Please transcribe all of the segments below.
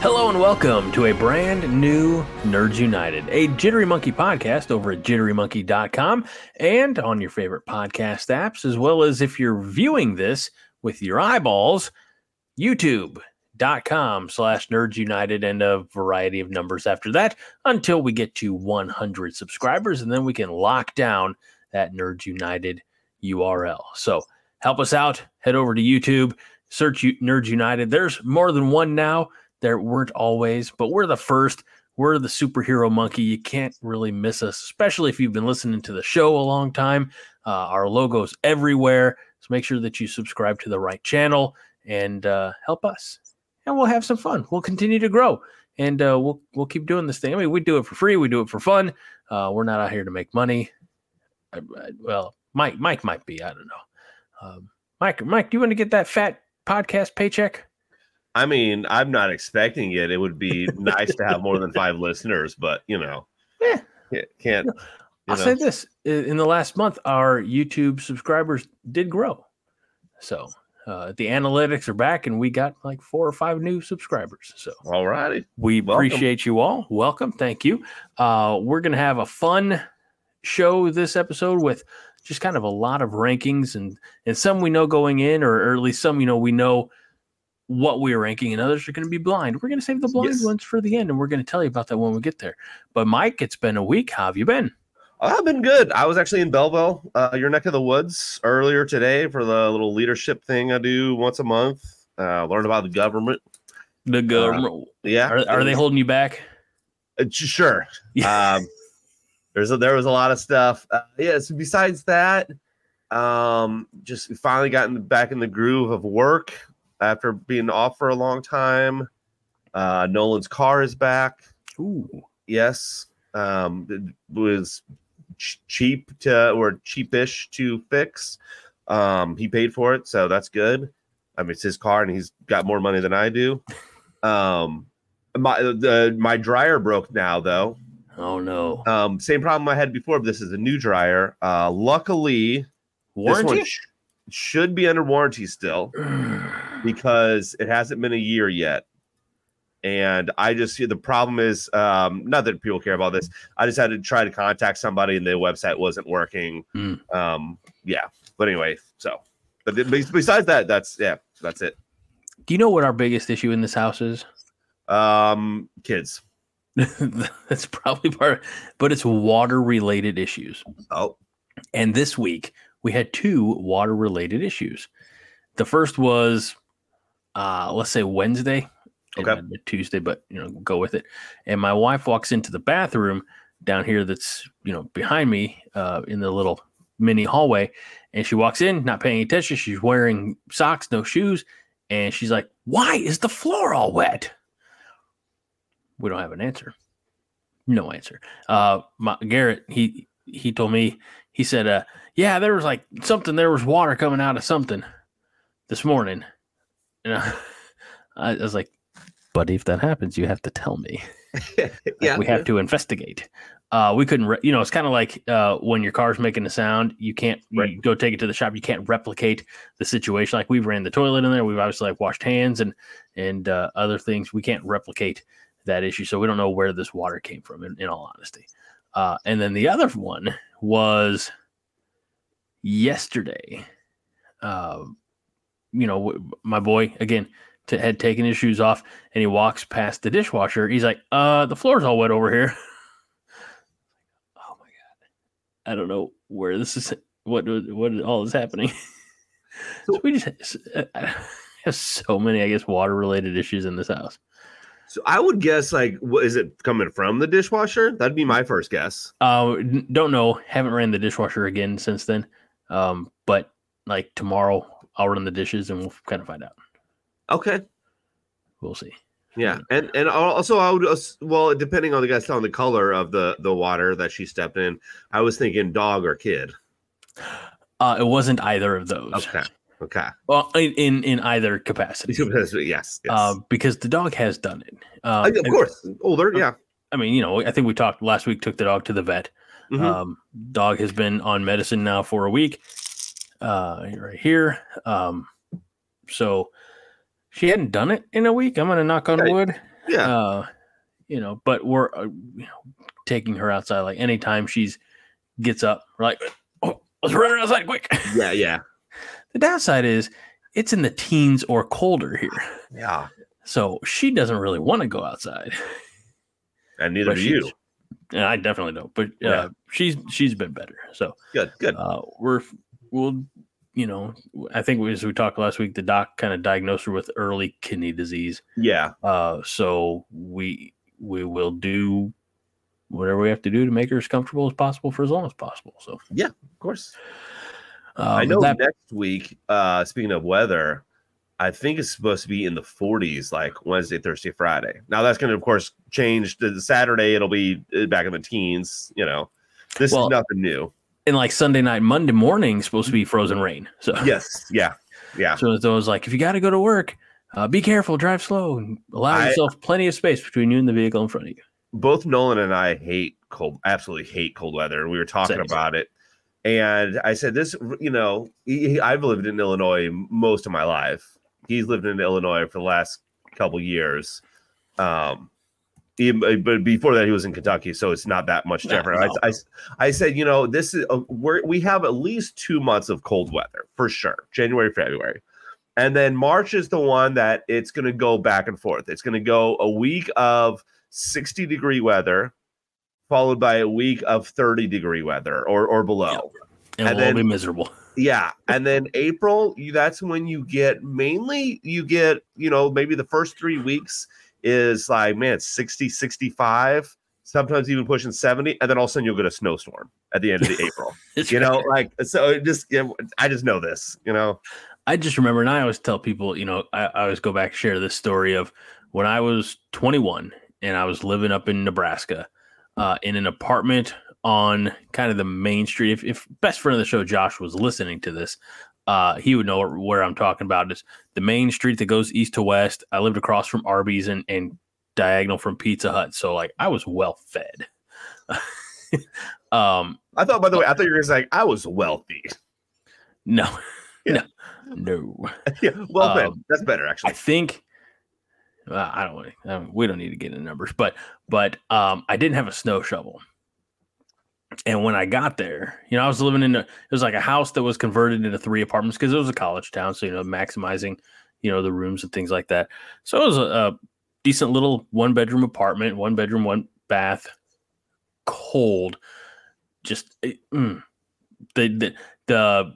Hello and welcome to a brand new Nerds United, a Jittery Monkey podcast over at jitterymonkey.com and on your favorite podcast apps, as well as if you're viewing this with your eyeballs, youtube.com slash nerds united and a variety of numbers after that until we get to 100 subscribers and then we can lock down that nerds united url so help us out. Head over to youtube search nerds united. There's more than one now there weren't always, but we're the first. We're the superhero monkey. You can't really miss us, especially if you've been listening to the show a long time. Uh, our logo's everywhere. So make sure that you subscribe to the right channel and uh, help us. And we'll have some fun. We'll continue to grow and uh, we'll we'll keep doing this thing. I mean, we do it for free. We do it for fun. Uh, we're not out here to make money. I, I, well, Mike Mike might be. I don't know. Um, Mike Mike, do you want to get that fat podcast paycheck? I mean, I'm not expecting it. It would be nice to have more than five listeners, but you know, Yeah. can't. can't you I'll know. say this: in the last month, our YouTube subscribers did grow. So uh, the analytics are back, and we got like four or five new subscribers. So All righty. we Welcome. appreciate you all. Welcome, thank you. Uh, we're gonna have a fun show this episode with just kind of a lot of rankings and and some we know going in, or, or at least some you know we know what we're ranking, and others are going to be blind. We're going to save the blind Yes. ones for the end, and we're going to tell you about that when we get there. But Mike, it's been a week. How have you been? I've been good. I was actually in Belleville, uh, your neck of the woods, earlier today for the little leadership thing I do once a month. Uh, learned about the government. The government Yeah, are, are they holding you back? Uh, sure. um, there's a, there was a lot of stuff. Uh, yeah. So besides that, um, just finally gotten back in the groove of work after being off for a long time. Uh, Nolan's car is back. Ooh, Yes. Um, it was ch- cheap to or cheapish to fix. Um, he paid for it, so that's good. I mean, it's his car, and he's got more money than I do. Um, my the my dryer broke now though. oh no, Um, same problem I had before, but this is a new dryer. Uh, luckily, this one warranty. sh- should be under warranty still because it hasn't been a year yet. And I just see the problem is um, not that people care about this. I just had to try to contact somebody and the website wasn't working. Hmm. Um, yeah, but anyway, so but besides that, that's yeah, that's it. Do you know what our biggest issue in this house is? Um, kids. That's probably part, but it's water related issues. Oh, And this week we had two water related issues. The first was, uh, let's say Wednesday, Okay. Tuesday, but you know, go with it. And my wife walks into the bathroom down here that's you know behind me uh, in the little mini hallway, and she walks in, not paying attention. She's wearing socks, no shoes, and she's like, "Why is the floor all wet?" We don't have an answer. No answer. Uh, my, Garrett, he he told me he said, uh, "Yeah, there was like something. There was water coming out of something this morning." I, I was like, buddy, if that happens, you have to tell me. Like, we have to investigate." Uh, we couldn't, re- you know, it's kind of like uh, when your car's making a sound, you can't you go take it to the shop. You can't replicate the situation. Like we've ran the toilet in there, we've obviously like washed hands and and uh, other things. We can't replicate that issue, so we don't know where this water came from. In, in all honesty, uh, and then the other one was yesterday. Uh, you know, my boy again t- had taken his shoes off, and he walks past the dishwasher. He's like, "Uh, the floor's all wet over here." oh my god, I don't know where this is. What what all is happening? so we just uh, have so many, I guess, water related issues in this house. So I would guess like, what is it coming from the dishwasher? That'd be my first guess. Uh, don't know. Haven't ran the dishwasher again since then. Um, but like tomorrow, I'll run the dishes and we'll kind of find out. Okay. We'll see. Yeah, and and also I would well, depending on the guys telling the color of the the water that she stepped in, I was thinking dog or kid. Uh, it wasn't either of those. Okay, okay, Well, in in, in either capacity, yes, yes. uh, because the dog has done it. Uh, of course, older, yeah. I mean, you know, I think we talked last week. Took the dog to the vet. Mhm. Um, dog has been on medicine now for a week. Uh, right here. Um, so she hadn't done it in a week. I'm gonna knock on wood. yeah, Uh, you know, but we're uh, you know, taking her outside. Like anytime she's gets up, we're like, oh, let's run her outside quick. yeah, yeah, the downside is it's in the teens or colder here, yeah. so she doesn't really want to go outside. And neither But do you. And I definitely don't. But uh, Yeah. she's she's been better. So Good, good. uh, we're we'll you know I think as we talked last week, the doc kind of diagnosed her with early kidney disease. Yeah, Uh, so we we will do whatever we have to do to make her as comfortable as possible for as long as possible. So yeah, of course. uh, I know that next week, uh, speaking of weather, I think it's supposed to be in the 40s like Wednesday, Thursday, Friday. Now that's going to, of course, change. The Saturday, it'll be uh, back in the teens. You know, this Well- is nothing new. And like Sunday night, Monday morning supposed to be frozen rain. So Yes, yeah, yeah. So it's was like, if you got to go to work, uh, be careful, drive slow, and allow I- yourself plenty of space between you and the vehicle in front of you. Both Nolan and I hate cold, absolutely hate cold weather. And we were talking Same. about it. And I said, this, you know, he, he- I've lived in Illinois most of my life. He's lived in Illinois for the last couple years. Um, even- but before that, he was in Kentucky, so it's not that much different. no. I, I, I said, you know, this is uh, we're, we have at least two months of cold weather for sure, January, February, and then March is the one that it's going to go back and forth. It's going to go a week of sixty degree weather, followed by a week of thirty degree weather or or below. And, And we'll then- be miserable. Yeah, and then April, you, that's when you get mainly you get, you know, maybe the first 3 weeks is like man, it's 60, 65, sometimes even pushing 70, and then all of a sudden you'll get a snowstorm at the end of the April. You know, great. like so it just yeah, I just know this, you know. I just remember, and I always tell people, you know, I, I always go back share this story of when I was 21 and I was living up in Nebraska uh, in an apartment on kind of the main street. If, if best friend of the show Josh was listening to this, uh, he would know where I'm talking about. Is the main street that goes east to west. I lived across from Arby's and, and diagonal from Pizza Hut, so like I was well fed. um, I thought by the way, I thought you were gonna say like, I was wealthy. no, Yeah. no, no. yeah, well fed. Um, That's better actually. I think uh, I don't. wanna- I don't- we don't need to get into numbers, but but um, I didn't have a snow shovel, and when I got there, you know, I was living in a. It was like a house that was converted into three apartments because it was a college town, so you know, maximizing, you know, the rooms and things like that. So it was a, a decent little one bedroom apartment, one bedroom, one bath, cold, just it- mm. the the the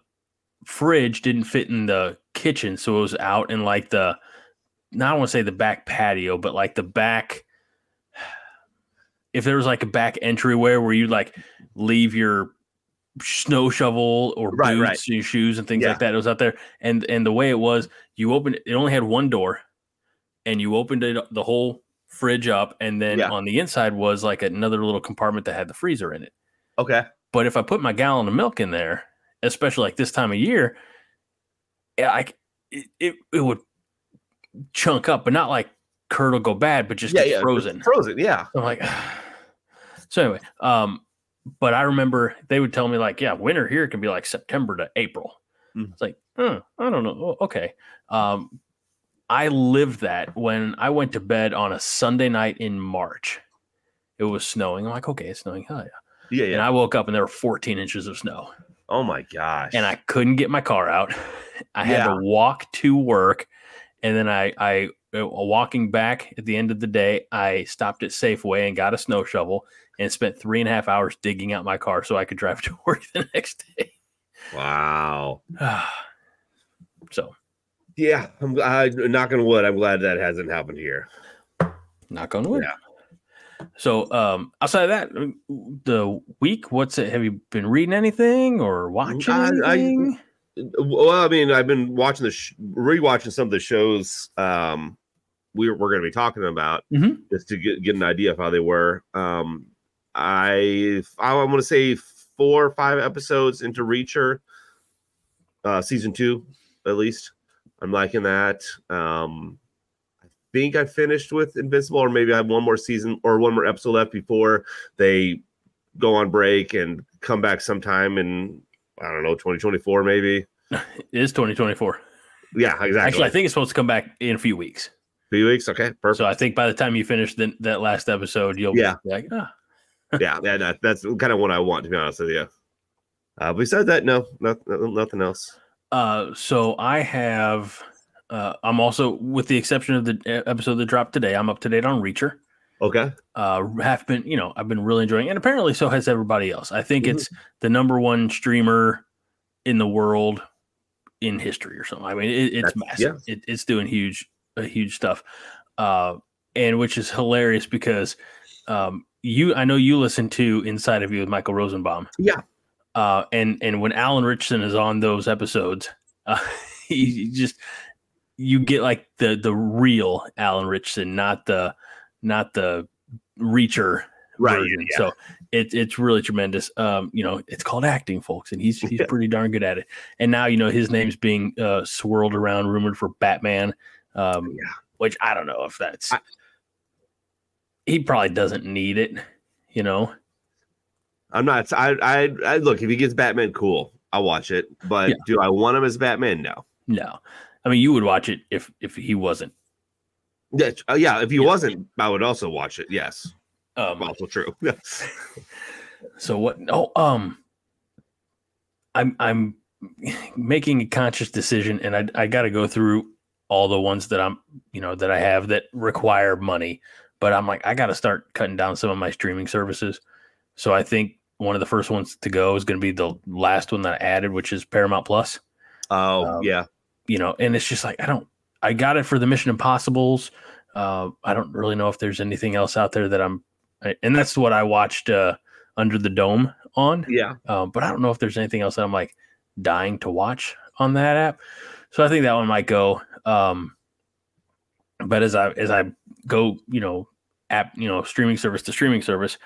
fridge didn't fit in the kitchen, so it was out in like the not I want to say the back patio, but like the back. If there was like a back entryway where you like leave your snow shovel or Right, boots, right. your shoes and things Yeah. like that, it was out there. And and the way it was, you opened it only had one door, and you opened it the whole fridge up, and then Yeah. on the inside was like another little compartment that had the freezer in it. Okay. But if I put my gallon of milk in there, especially like this time of year, I it, it, it would chunk up, but not like curdle go bad, but just Yeah, get yeah. frozen. Frozen, yeah. I'm like, so anyway, um, but I remember they would tell me like, yeah, winter here can be like September to April. Mm. It's like, huh, I don't know. Oh, okay. Um, I lived that when I went to bed on a Sunday night in March. It was snowing. I'm like, okay, it's snowing. Hell yeah. Yeah, And. I woke up and there were 14 inches of snow oh my gosh. and I couldn't get my car out. I had to walk to work, and then I, I, walking back at the end of the day, I stopped at Safeway and got a snow shovel and spent three and a half hours digging out my car so I could drive to work the next day. wow. so, Yeah, I'm I, knock on wood. I'm glad that hasn't happened here. knock on wood. Yeah. So, um, outside of that, uh, the week, what's it? Have you been reading anything or watching I- I- Well, I mean, I've been watching the sh- rewatching some of the shows um we're we're going to be talking about, Mhm. just to get, get an idea of how they were. Um, I I want to say four or five episodes into Reacher, uh, season two at least. I'm liking that. Um, I think I finished with Invincible, or maybe I have one more season or one more episode left before they go on break and come back sometime in I don't know 2024 maybe. It is 2024. Yeah, exactly. Actually, I think it's supposed to come back in a few weeks. Three weeks. Okay, perfect. So I think by the time you finish the, that last episode, you'll Yeah. be like, ah. yeah, yeah, that, that's kind of what I want to be honest with you. Uh, besides that, no, not, nothing else. Uh, so I have, uh, I'm also, with the exception of the episode that dropped today, I'm up to date on Reacher. Okay, Uh, have been, you know, I've been really enjoying, and apparently so has everybody else. I think Mhm. it's the number one streamer in the world in history or something. I mean, it, it's That's- massive. It, it's doing huge, huge stuff. Uh, and which is hilarious because, um, you, I know you listen to Inside of You with Michael Rosenbaum. Yeah. Uh, and and when Alan Ritchson is on those episodes, uh, he just you get like the the real Alan Ritchson, not the not the reacher right. version. yeah. So it, it's really tremendous. Um, you know, it's called acting, folks, and he's he's pretty darn good at it. And now you know his name's being uh, swirled around, rumored for Batman. Um, Yeah. which I don't know if that's I- he probably doesn't need it. You know, I'm not. I, I, I look if he gets Batman, cool. I'll watch it. But Yeah. do I want him as Batman? No. no. I mean, you would watch it if if he wasn't. Yeah, uh, yeah. If he Yeah. wasn't, I would also watch it. Yes, Um, also true. So what? Oh, um, I'm I'm making a conscious decision, and I I got to go through all the ones that I'm you know that I have that require money, but I'm like I got to start cutting down some of my streaming services. So I think one of the first ones to go is going to be the last one that I added, which is Paramount Plus. Oh Um, yeah, You know, and it's just like I don't. I got it for the Mission Impossible's. Uh, I don't really know if there's anything else out there that I'm, I- and that's what I watched uh, Under the Dome on. yeah. Um, but I don't know if there's anything else that I'm like dying to watch on that app. So I think that one might go. Um, but as I as I go, you know, app, you know, streaming service to streaming service,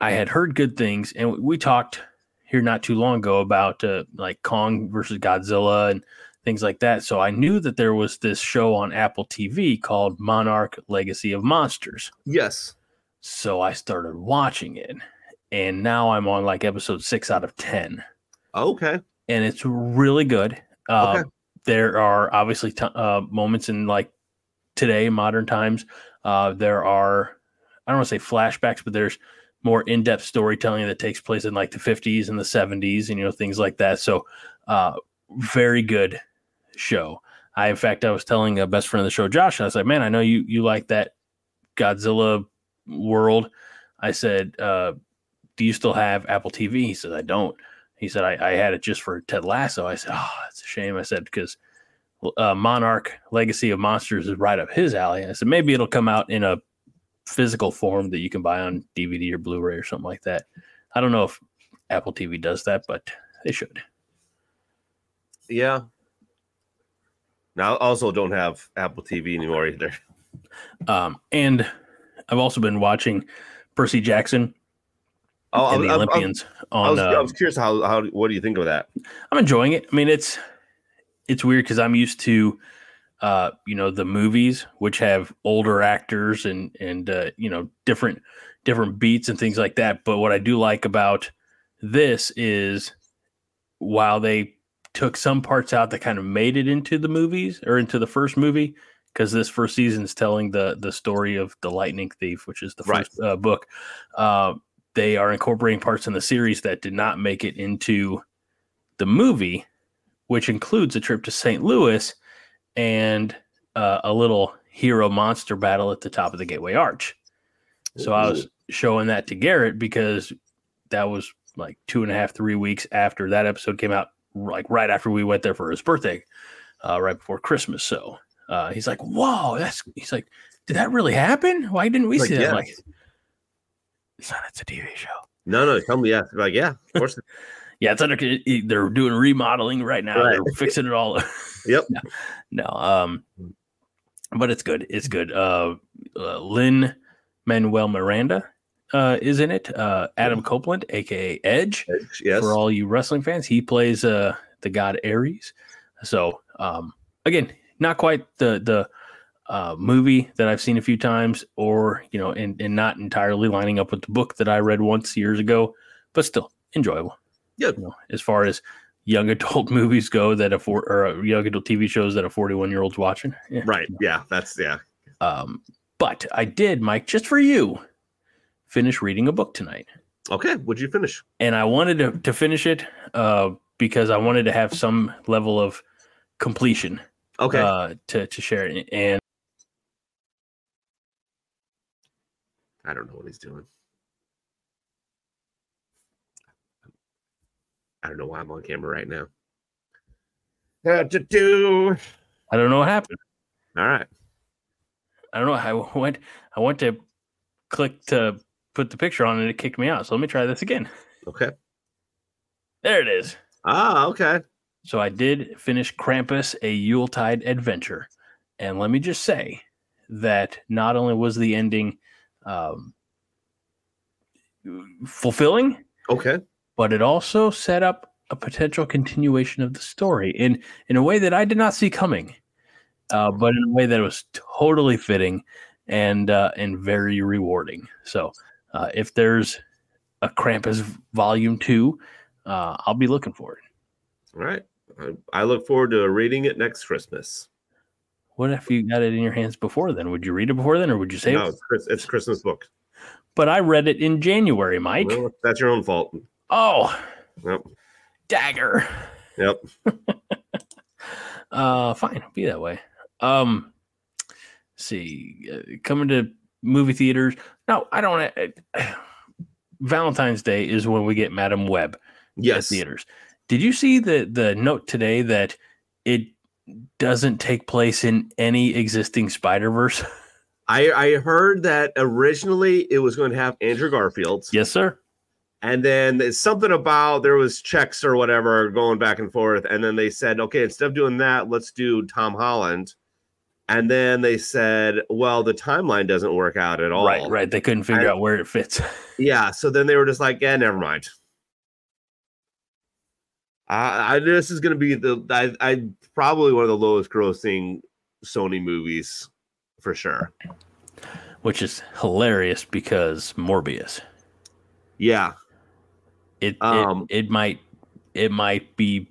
I had heard good things, and we talked here not too long ago about uh, like Kong versus Godzilla and things like that. So I knew that there was this show on Apple TV called Monarch: Legacy of Monsters. Yes. So I started watching it, and now I'm on like episode six out of ten Okay. and it's really good. Uh, Okay. There are obviously t- uh, moments in like today, modern times. Uh, there are, I don't want to say flashbacks, but there's more in-depth storytelling that takes place in like the 50s and the 70s, and you know things like that. So, uh, very good show. I, in fact, I was telling a best friend of the show, Josh, and I was like, "Man, I know you you like that Godzilla world." I said, uh, "Do you still have Apple TV?" He said, "I don't." He said, I, I had it just for Ted Lasso. I said, Oh, it's a shame. I said, because uh, Monarch Legacy of Monsters is right up his alley. I said, maybe it'll come out in a physical form that you can buy on DVD or Blu ray or something like that. I don't know if Apple TV does that, but they should. Yeah. Now, I also don't have Apple TV anymore either. Um, and I've also been watching Percy Jackson Oh, and the I, I- I- Olympians I on. was, I um, was curious how how what do you think of that? I'm enjoying it. I mean, it's it's weird because I'm used to, uh, you know, the movies which have older actors and and uh, you know different different beats and things like that. But what I do like about this is while they took some parts out that kind of made it into the movies or into the first movie because this first season is telling the the story of the lightning thief which is the Right. first uh, book uh, they are incorporating parts in the series that did not make it into the movie which includes a trip to st louis and uh, a little hero monster battle at the top of the gateway arch. So i was showing that to garrett because that was like two and a half three weeks after that episode came out like right after we went there for his birthday uh, right before christmas. So uh, he's like whoa that's he's like did that really happen? Why didn't we Like, see that? Yeah. Like son it's a tv show No, no, tell me yeah. Like, yeah, of course. yeah it's under they're doing remodeling right now Right. they're fixing it all yep. no um but it's good. It's good. Uh, uh Lynn Manuel Miranda uh, is in it. Uh, Adam Copeland, aka Edge, Yes. for all you wrestling fans. He plays uh, the god Ares. So um, again, not quite the the uh, movie that I've seen a few times, or you know, and, and not entirely lining up with the book that I read once years ago, but still enjoyable. Yeah. You know, as far as young adult movies go, that a four or uh, young adult TV shows that a forty-one year old's watching. Yeah. Right. Yeah. That's yeah. Um, but I did, Mike, just for you, finish reading a book tonight Okay. Would you finish? and I wanted to, to finish it uh, because I wanted to have some level of completion Okay. uh, to to share it. And I don't know what he's doing. I don't know why I'm on camera right now. Had to do. I don't know what happened. All right. I don't know. I went I went to click to put the picture on and it kicked me out. So let me try this again. Okay. There it is. Ah, okay. So I did finish Krampus, a Yuletide adventure. And let me just say that not only was the ending um, fulfilling, Okay. but it also set up a potential continuation of the story in in a way that I did not see coming, uh, but in a way that was totally fitting and uh, and very rewarding. So, uh, if there's a Krampus Volume Two, uh, I'll be looking for it. All right. I, I look forward to reading it next Christmas. What if you got it in your hands before then? Would you read it before then, or would you say no, it's, Chris, it's Christmas book. But I read it in January, Mike. Well, that's your own fault. Oh, Yep. dagger. Yep. Uh, fine, be that way. Um, see, uh, coming to movie theaters. No, I don't. Uh, Valentine's Day is when we get Madame Web Yes. theaters. Did you see the the note today that it doesn't take place in any existing Spider Verse? I, I heard that originally it was going to have Andrew Garfield. yes, sir. And then it's something about there was checks or whatever going back and forth. And then they said, okay, instead of doing that, let's do Tom Holland. And then they said, well, the timeline doesn't work out at all. Right, right. They couldn't figure I- out where it fits. Yeah. So then they were just like, yeah, never mind. I, I this is going to be the I, I probably one of the lowest grossing Sony movies for sure. which is hilarious because Morbius. Yeah. It Um, it, it might it might be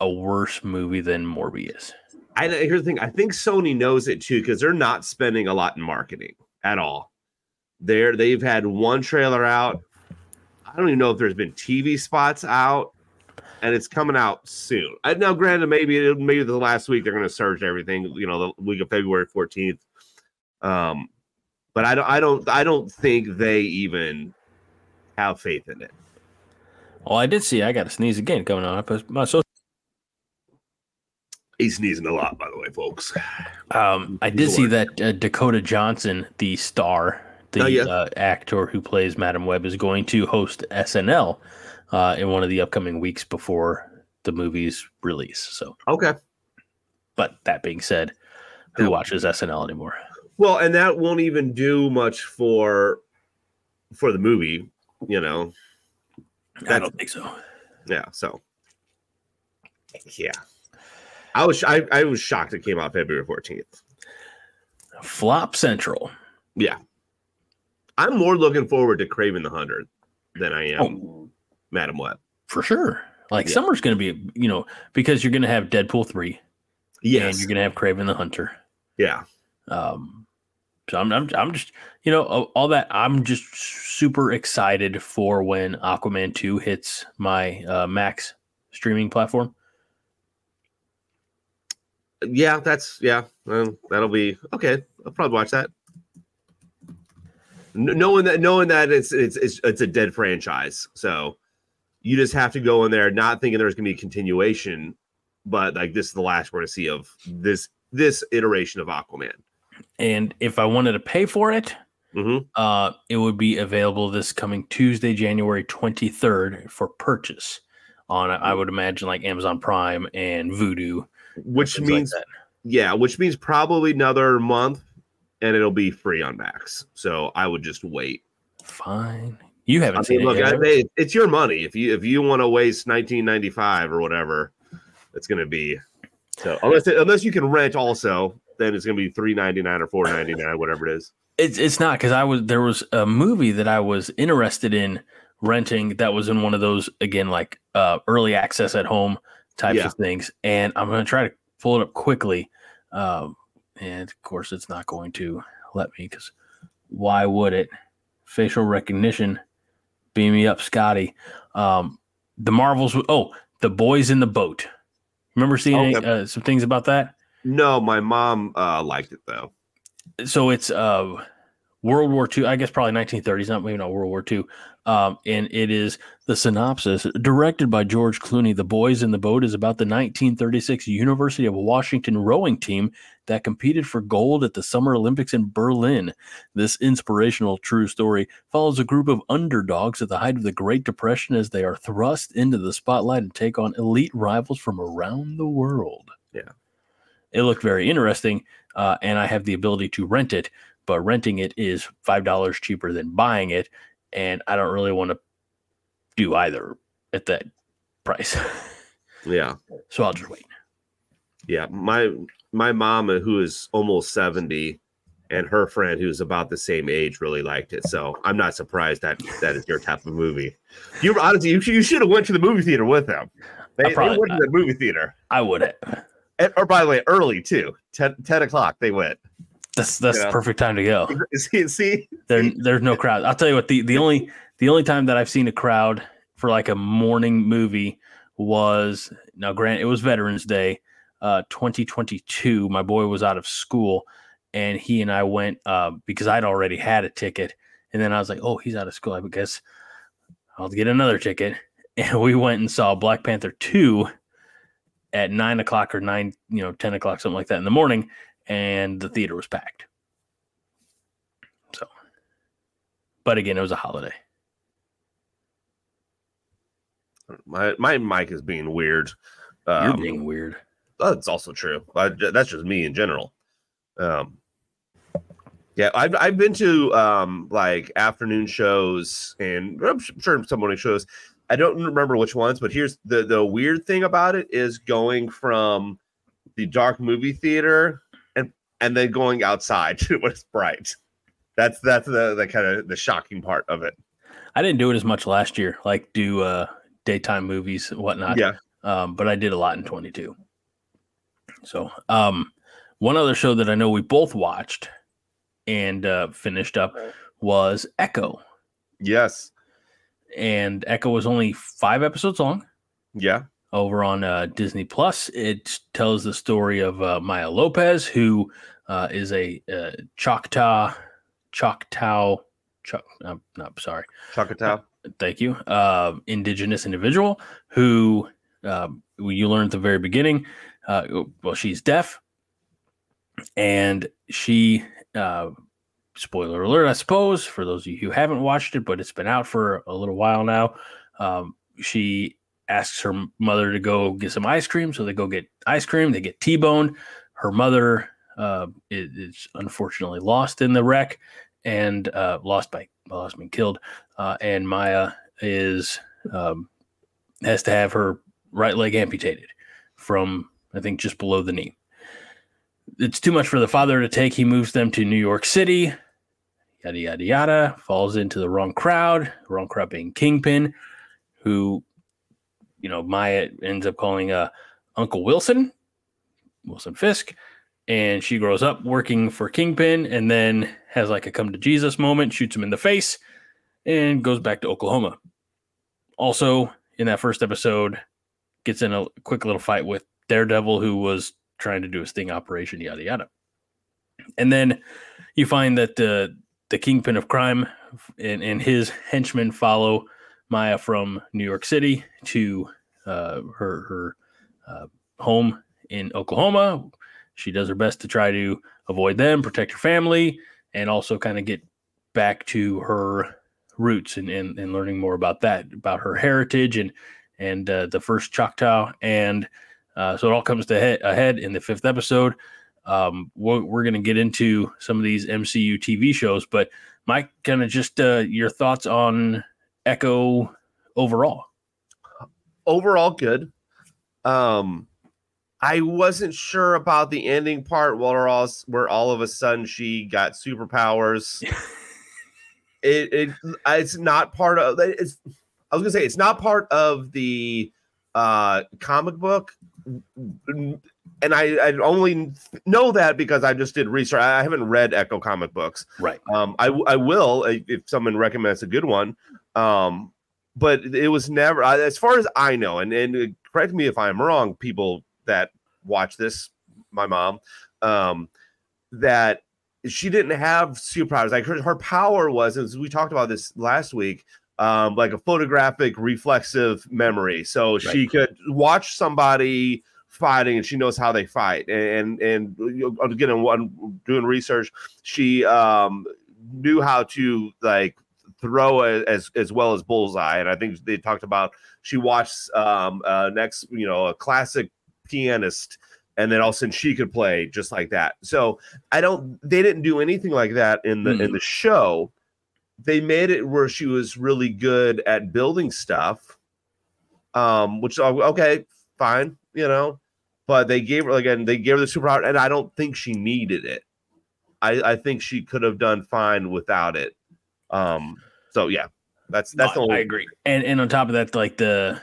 a worse movie than Morbius. I here's the thing. I think Sony knows it too because they're not spending a lot in marketing at all. They're they've had one trailer out. I don't even know if there's been TV spots out, and it's coming out soon. I, now, granted, maybe maybe the last week they're going to surge everything. You know, the week of February 14th. Um, but I don't I don't I don't think they even have faith in it. Well, I did see I got to sneeze again coming on. I post my social. He's sneezing a lot, by the way, folks. Um, I did see that uh, Dakota Johnson, the star, the Oh, yeah. uh, actor who plays Madame Web, is going to host SNL uh, in one of the upcoming weeks before the movie's release. So, Okay. but that being said, who watches SNL anymore? Well, and that won't even do much for for the movie, you know. I don't think so. Yeah, so yeah. I was I, I was shocked it came out February 14th. Flop Central. Yeah. I'm more looking forward to Kraven the Hunter than I am Oh, Madame Web. for sure. Like Yeah. summer's going to be, you know, because you're going to have Deadpool three, and you're going to have Kraven the Hunter. Yeah. Um, so I'm, I'm, I'm just, you know, all- that. I'm just super excited for when Aquaman two hits my uh, Max streaming platform. Yeah, that's yeah. Well, that'll be okay. I'll probably watch that. Kn- knowing that knowing that it's it's it's it's a dead franchise. So you just have to go in there not thinking there's gonna be a continuation, but like this is the last we're gonna see of this this iteration of Aquaman. And if I wanted to pay for it, Mhm. uh, it would be available this coming Tuesday, January 23rd for purchase on, I would imagine, like Amazon Prime and Vudu. Which like means that. Yeah, which means probably another month, and it'll be free on Max. So I would just wait. Fine. You haven't I seen mean, look, it yet. I, they, it's your money. If you if you want to waste nineteen ninety five or whatever, it's gonna be. So unless unless you can rent also, then it's gonna be three ninety nine or four ninety nine, whatever it is. It's it's not because I was there was a movie that I was interested in renting that was in one of those again like uh early access at home types Yeah. of things, and I'm gonna try to pull it up quickly, um, and of course it's not going to let me because why would it? Facial recognition, beam me up, Scotty. Um, the Marvels. Oh, the boys in the boat. Remember seeing Okay. uh, some things about that? No, my mom uh liked it though. so it's uh World War II, I guess probably 1930s, not maybe not World War II. Um, and it is the synopsis directed by George Clooney. The Boys in the Boat is about the 1936 University of Washington rowing team that competed for gold at the Summer Olympics in Berlin. This inspirational true story follows a group of underdogs at the height of the Great Depression as they are thrust into the spotlight and take on elite rivals from around the world. Yeah. It looked very interesting, uh, and I have the ability to rent it but renting it is five dollars cheaper than buying it, and I don't really want to do either at that price. Yeah. so I'll just wait. Yeah, my my mom, who is almost seventy, and her friend, who's about the same age, really liked it. So I'm not surprised that that is your type of movie. You honestly, you, should- you should have went to the movie theater with them. They, they probably- went to the movie theater, I would have. or by the way, early too, 10, 10 o'clock. They went. That's that's Yeah. the perfect time to go. See, see, There, there's no crowd. I'll tell you what. The the only the only time that I've seen a crowd for like a morning movie was now. Grant, it was Veterans Day, uh, 2022. My boy was out of school, and he and I went uh, because I'd already had a ticket, and then I was like, oh, he's out of school. I guess I'll get another ticket, and we went and saw Black Panther two at nine o'clock or nine, you know, ten o'clock, something like that in the morning, and the theater was packed. So, but again, it was a holiday. my my mic is being weird. You're Um, being weird. That's also true. I, that's just me in general. Um, yeah, I've I've been to um like afternoon shows and I'm sure some morning shows. I don't remember which ones, but here's the the weird thing about it is going from the dark movie theater and then going outside when it's bright. That's that's the the kind of the shocking part of it. I didn't do it as much last year, like do uh, daytime movies and whatnot. yeah, um, but I did a lot in 22. So, um, one other show that I know we both watched and uh, finished up was Echo, yes, and Echo was only five episodes long yeah, over on uh, Disney Plus. It tells the story of uh, Maya Lopez, who uh, is a uh, Choctaw, Choctaw, Choc, I'm not sorry, Chocataw. thank you, uh, indigenous individual who uh, you learn at the very beginning. Uh, well, she's deaf, and she, uh, spoiler alert, I suppose, for those of you who haven't watched it, but it's been out for a little while now. Um, she asks her mother to go get some ice cream, so they go get ice cream. They get T-boned. Her mother uh, unfortunately lost in the wreck and uh, lost by lost been killed. Uh, and Maya is um, has to have her right leg amputated from I think just below the knee. It's too much for the father to take. He moves them to New York City. Yada yada yada. Falls into the wrong crowd. Wrong crowd being Kingpin, who you know Maya ends up calling uh, Uncle Wilson, Wilson Fisk, and she grows up working for Kingpin, and then has like a come to Jesus moment, shoots him in the face, and goes back to Oklahoma. Also, in that first episode, gets in a quick little fight with Daredevil, who was trying to do a sting operation, yada yada. And then you find that the the kingpin of crime and, and his henchmen follow Maya from New York City to uh, her her uh, home in Oklahoma. She does her best to try to avoid them, protect her family, and also kind of get back to her roots and, and, and learning more about that, about her heritage and and uh, the first Choctaw and Uh, so it all comes to he- ahead in the fifth episode. Um, we're, we're going to get into some of these MCU TV shows, but Mike, kind of just uh, your thoughts on Echo overall. Overall, good. Um, I wasn't sure about the ending part where all where all of a sudden she got superpowers. it, it it's not part of it's I was gonna say it's not part of the uh comic book and I, I only know that because I just did research. I haven't read Echo comic books. Right. Um, I I will if someone recommends a good one. Um, but it was never, as far as I know, and and correct me if I'm wrong, people that watch this, my mom, um, that she didn't have superpowers. Like her, her power was, as we talked about this last week, um, like a photographic reflexive memory. So right. she could watch somebody fighting and she knows how they fight and and, and again one doing research she um knew how to like throw as as well as bullseye and i think they talked about she watched um uh next you know a classic pianist and then all of a sudden she could play just like that. So i don't they didn't do anything like that in the mm. in the show. They made it where she was really good at building stuff um which okay fine you know but they gave her again they gave her the superpower and i don't think she needed it. I i think she could have done fine without it. Um so yeah that's that's no, only- i agree. And and on top of that like the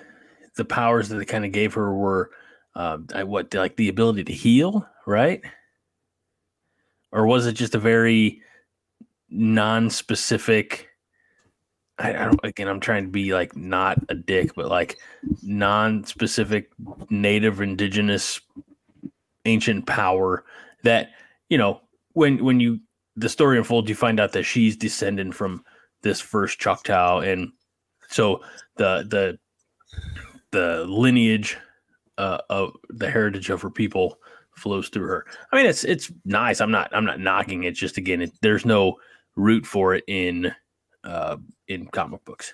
the powers that they kind of gave her were uh what like the ability to heal right? Or was it just a very non-specific I, I, don't again i'm trying to be like not a dick but like non-specific native indigenous ancient power that you know when when you the story unfolds you find out that she's descended from this first choctaw and so the the the lineage uh, of the heritage of her people flows through her i mean it's it's nice i'm not i'm not knocking it just again it, there's no root for it in uh, in comic books.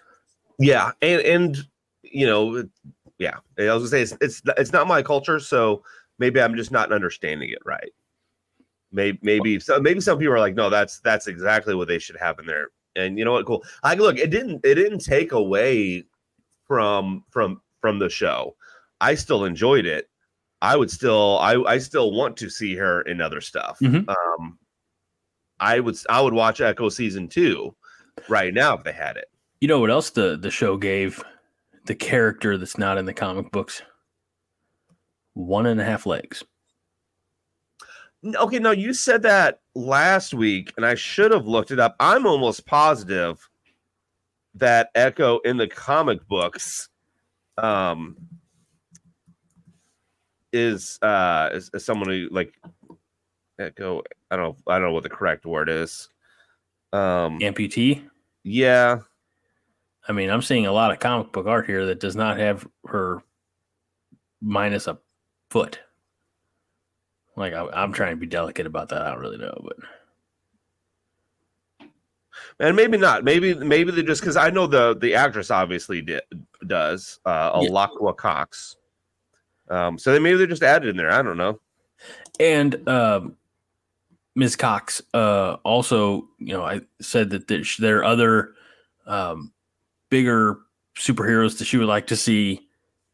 Yeah, and and you know, yeah, I was gonna say it's it's it's not my culture, so maybe I'm just not understanding it right. Maybe maybe so maybe some people are like, no, that's that's exactly what they should have in there. And you know what? Cool. I look, it didn't it didn't take away from from from the show. I still enjoyed it. I would still I I still want to see her in other stuff. Mm-hmm. Um I would I would watch Echo season two right now if they had it. You know what else the the show gave the character that's not in the comic books? One and a half legs. Okay, now you said that last week, and I should have looked it up. I'm almost positive that Echo in the comic books um is uh is, is someone who like Echo. I don't know. I don't know what the correct word is. Um, amputee. Yeah. I mean, I'm seeing a lot of comic book art here that does not have her minus a foot. Like I, am trying to be delicate about that. I don't really know, but and maybe not. Maybe maybe they just because I know the the actress obviously did, does uh, Alaqua yeah. Cox. Um, so they maybe they just added in there. I don't know. And um, Ms. Cox uh, also, you know, I said that there, are other um, bigger superheroes that she would like to see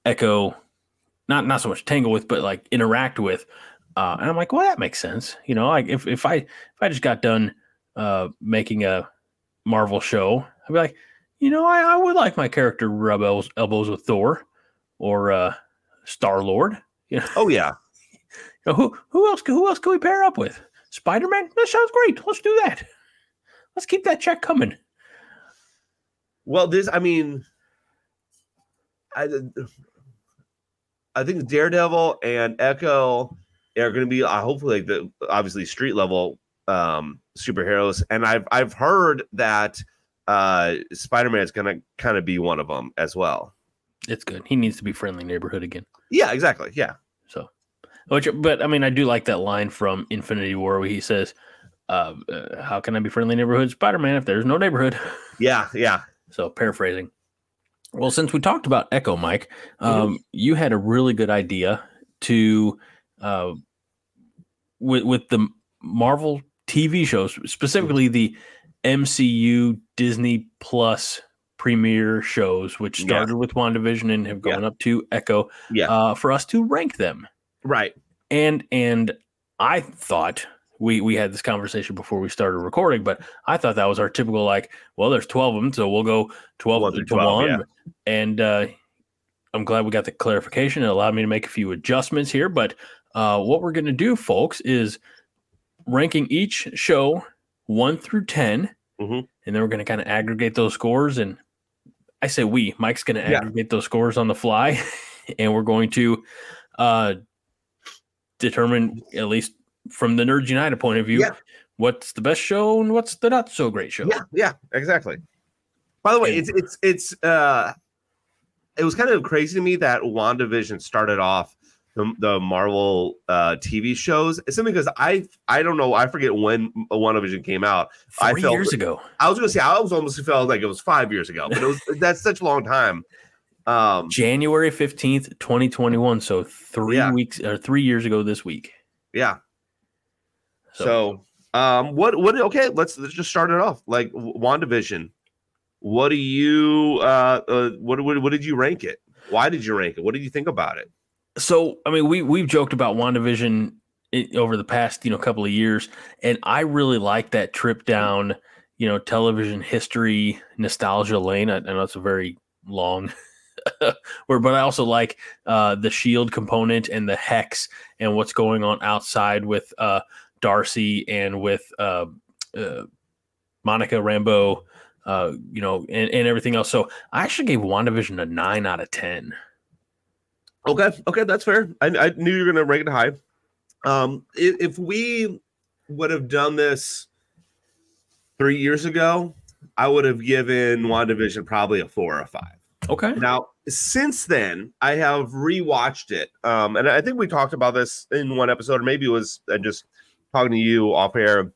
Echo, not not so much tangle with, but like interact with. Uh, and I'm like, well, that makes sense. You know, like if if I if I just got done uh, making a Marvel show, I'd be like, you know, I, I would like my character rub elbows, elbows with Thor or uh, Star Lord. You know? Oh yeah. You know, who who else who else can we pair up with? Spider Man? That sounds great. Let's do that. Let's keep that check coming. Well, this, I mean, I, I think Daredevil and Echo are going to be uh, hopefully like the obviously street level um, superheroes, and I've I've heard that uh, Spider Man is going to kind of be one of them as well. It's good. He needs to be friendly neighborhood again. Yeah, exactly. Yeah. Which, but I mean, I do like that line from Infinity War where he says, uh, uh, "How can I be friendly neighborhood Spider Man if there's no neighborhood?" Yeah, yeah. So paraphrasing. Well, since we talked about Echo, Mike, um, mm-hmm. you had a really good idea to uh, with with the Marvel TV shows, specifically the MCU Disney Plus premiere shows, which Yeah. started with WandaVision and have Yeah. gone up to Echo, Yeah. uh, for us to rank them. right. And and I thought we we had this conversation before we started recording, but I thought that was our typical like, well, there's 12 of them, so we'll go 12 One to through 12, 1. yeah. And uh, I'm glad we got the clarification. It allowed me to make a few adjustments here. But uh, what we're going to do, folks, is ranking each show one through 10. Mhm. And then we're going to kind of aggregate those scores. And I say we, Mike's going to Yeah. aggregate those scores on the fly. and we're going to uh, determine, at least from the Nerds United point of view, Yeah. what's the best show and what's the not so great show. Yeah, yeah, exactly. By the way, And- it's it's it's uh it was kind of crazy to me that WandaVision started off the, the Marvel uh TV shows. It's simply because I I don't know, I forget when WandaVision came out. I Three felt- years ago. I was gonna say I was almost felt like it was five years ago, but it was that's such a long time. Um January 15th, 2021. So three Yeah. weeks or three years ago this week. yeah. So, So, um, what what? Okay, let's let's just start it off. Like WandaVision. What do you uh, uh what, what what did you rank it? Why did you rank it? What did you think about it? So I mean, we we've joked about WandaVision over the past you know couple of years, and I really like that trip down you know television history nostalgia lane. I, I know it's a very long word, but I also like uh, the shield component and the hex and what's going on outside with uh, Darcy and with uh, uh, Monica Rambeau. Uh, you know, and, and everything else. So I actually gave WandaVision a nine out of ten. Okay, okay, that's fair. I, I knew you were gonna rank it high. Um, if, if we would have done this three years ago, I would have given WandaVision probably a four or five. Okay. Now, since then, I have rewatched it. Um, and I think we talked about this in one episode, or maybe it was uh, just talking to you off air.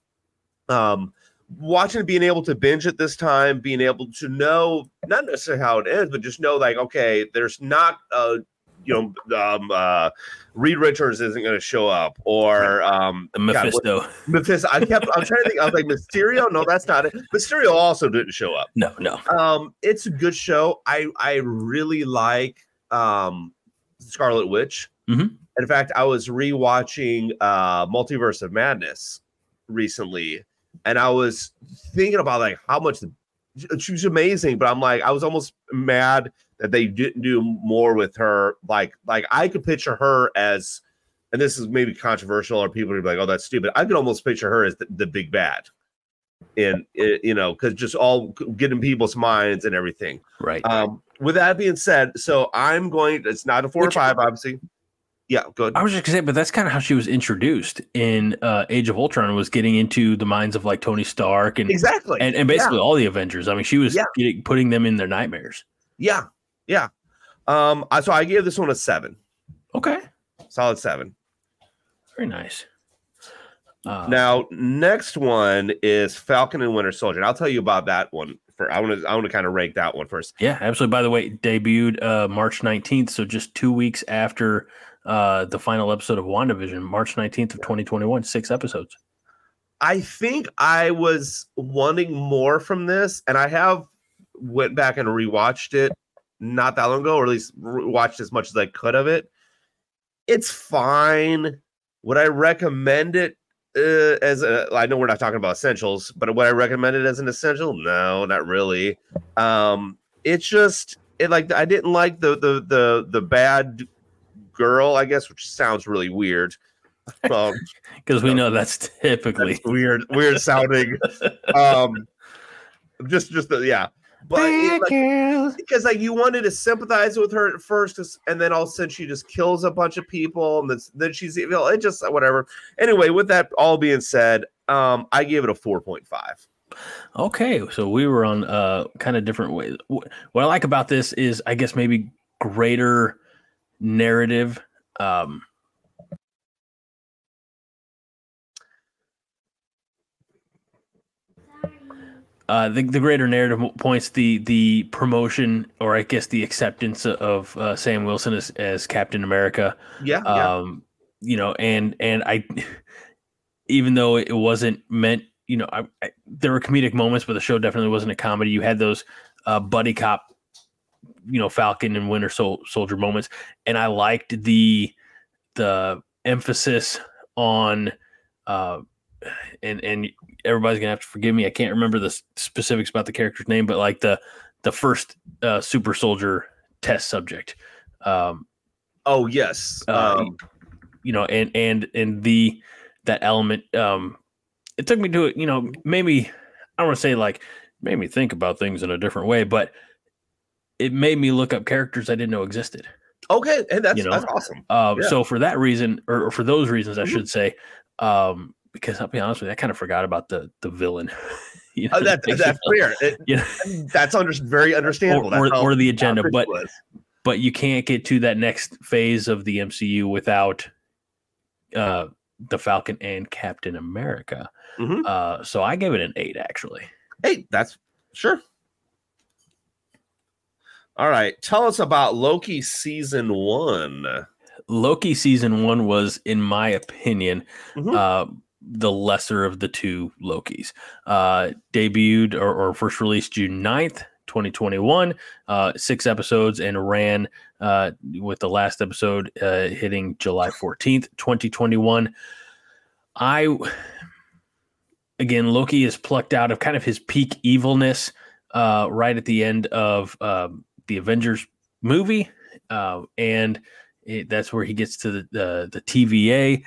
Um, watching being able to binge it this time, being able to know not necessarily how it ends, but just know like, okay, there's not a you know, um, uh, Reed Richards isn't going to show up, or um, The God, what- Mephisto. Mephisto. I kept. I'm trying to think. I was like Mysterio. No, that's not it. Mysterio also didn't show up. no, no. Um, it's a good show. I I really like um Scarlet Witch. Mhm. In fact, I was rewatching uh Multiverse of Madness recently, and I was thinking about like how much the, she was amazing, but I'm like I was almost mad that they didn't do more with her. Like like I could picture her as, and this is maybe controversial, or people are like, oh, that's stupid. I could almost picture her as the, the big bad. And you know, because just all getting people's minds and everything. Right. Um, with that being said, so I'm going. It's not a four Which- or five, obviously. Yeah, good. I was just gonna say, but that's kind of how she was introduced in uh, Age of Ultron. Was getting into the minds of like Tony Stark and Exactly. and, and basically all the Avengers. I mean, she was Yeah. getting, putting them in their nightmares. yeah, yeah. Um, I- so I gave this one a seven, Okay, solid seven. very nice. Uh, Now, next one is Falcon and Winter Soldier. And I'll tell you about that one. For I want to, I want to kind of rank that one first. yeah, absolutely. By the way, debuted uh, March nineteenth, so just two weeks after uh, the final episode of WandaVision, March nineteenth of twenty twenty one. Six episodes. I think I was wanting more from this, and I have went back and rewatched it not that long ago, or at least watched as much as I could of it. It's fine. Would I recommend it uh, as a? I know we're not talking about essentials, but would I recommend it as an essential? No, not really. Um, it's just it like I didn't like the the the the bad girl, I guess, which sounds really weird. Um, Because we know that's typically that's weird, weird sounding. um, just, just the, yeah, but it, like, because like you wanted to sympathize with her at first, and then all of a sudden she just kills a bunch of people, and then, then she's evil. It just whatever. Anyway, with that all being said, um, I gave it a four point five. Okay, so we were on uh kind of different ways. What I like about this is I guess maybe greater narrative. Um uh, the the greater narrative points, the the promotion, or I guess the acceptance of uh, Sam Wilson as as Captain America. Yeah, yeah. Um, you know, and and I, even though it wasn't meant, you know, I, I there were comedic moments, but the show definitely wasn't a comedy. You had those uh, buddy cop, you know, Falcon and Winter Sol- Soldier moments, and I liked the the emphasis on uh and and everybody's gonna have to forgive me i can't remember the specifics about the character's name but like the the first uh super soldier test subject um oh yes. uh, Um, you know and and and the that element um it took me to it you know maybe i don't want to say like made me think about things in a different way but it made me look up characters i didn't know existed okay, and that's you know, that's awesome. um, Yeah. So for that reason, or, or for those reasons, I Mhm. should say, um, because I'll be honest with you, I kind of forgot about the the villain. you Uh, that, makes that's fair. It- you know, that's under, very understandable. or, how or the agenda, but was. but you can't get to that next phase of the MCU without uh, the Falcon and Captain America. Mhm. Uh, so I gave it an eight, actually. hey, that's sure. All right, tell us about Loki season one. Loki season one was, in my opinion, Mhm. uh, the lesser of the two Lokis. Uh, debuted or, or first released June 9th, 2021, uh, six episodes and ran uh, with the last episode uh, hitting July 14th, 2021. I, again, Loki is plucked out of kind of his peak evilness uh, right at the end of um, the Avengers movie. Uh, and it, that's where he gets to the, the, the TVA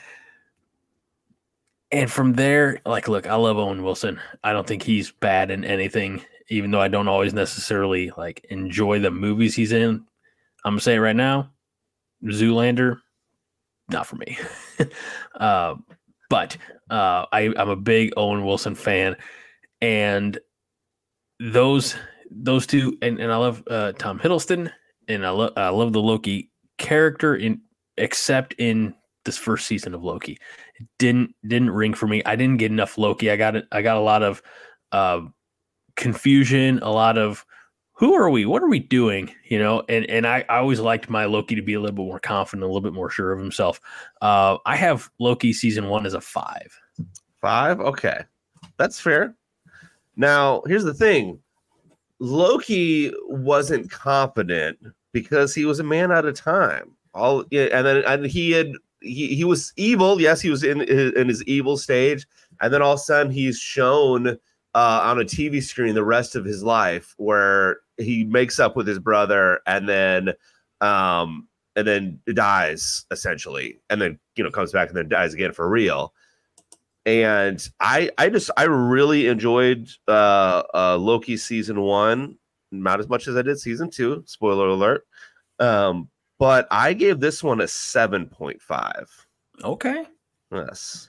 and from there, like, look, I love Owen Wilson. I don't think he's bad in anything, even though I don't always necessarily like enjoy the movies he's in. I'm gonna say it right now, Zoolander, not for me. uh, but uh, I, I'm a big Owen Wilson fan, and those those two, and, and I love uh, Tom Hiddleston, and I love I love the Loki character in except in this first season of Loki didn't didn't ring for me. I didn't get enough Loki. I got it. I got a lot of uh, confusion, a lot of who are we? What are we doing? You know, and and I, I always liked my Loki to be a little bit more confident, a little bit more sure of himself. Uh, I have Loki season one as a five. Five? Okay. That's fair. Now, here's the thing Loki wasn't confident because he was a man out of time. All and then and he had he, he was evil. Yes, he was in his, in his evil stage, and then all of a sudden he's shown uh, on a TV screen the rest of his life where he makes up with his brother and then um and then dies essentially, and then you know comes back and then dies again for real and I I just I really enjoyed uh, uh Loki season one, not as much as I did season two. Spoiler alert. Um, but I gave this one a seven point five. Okay. Yes,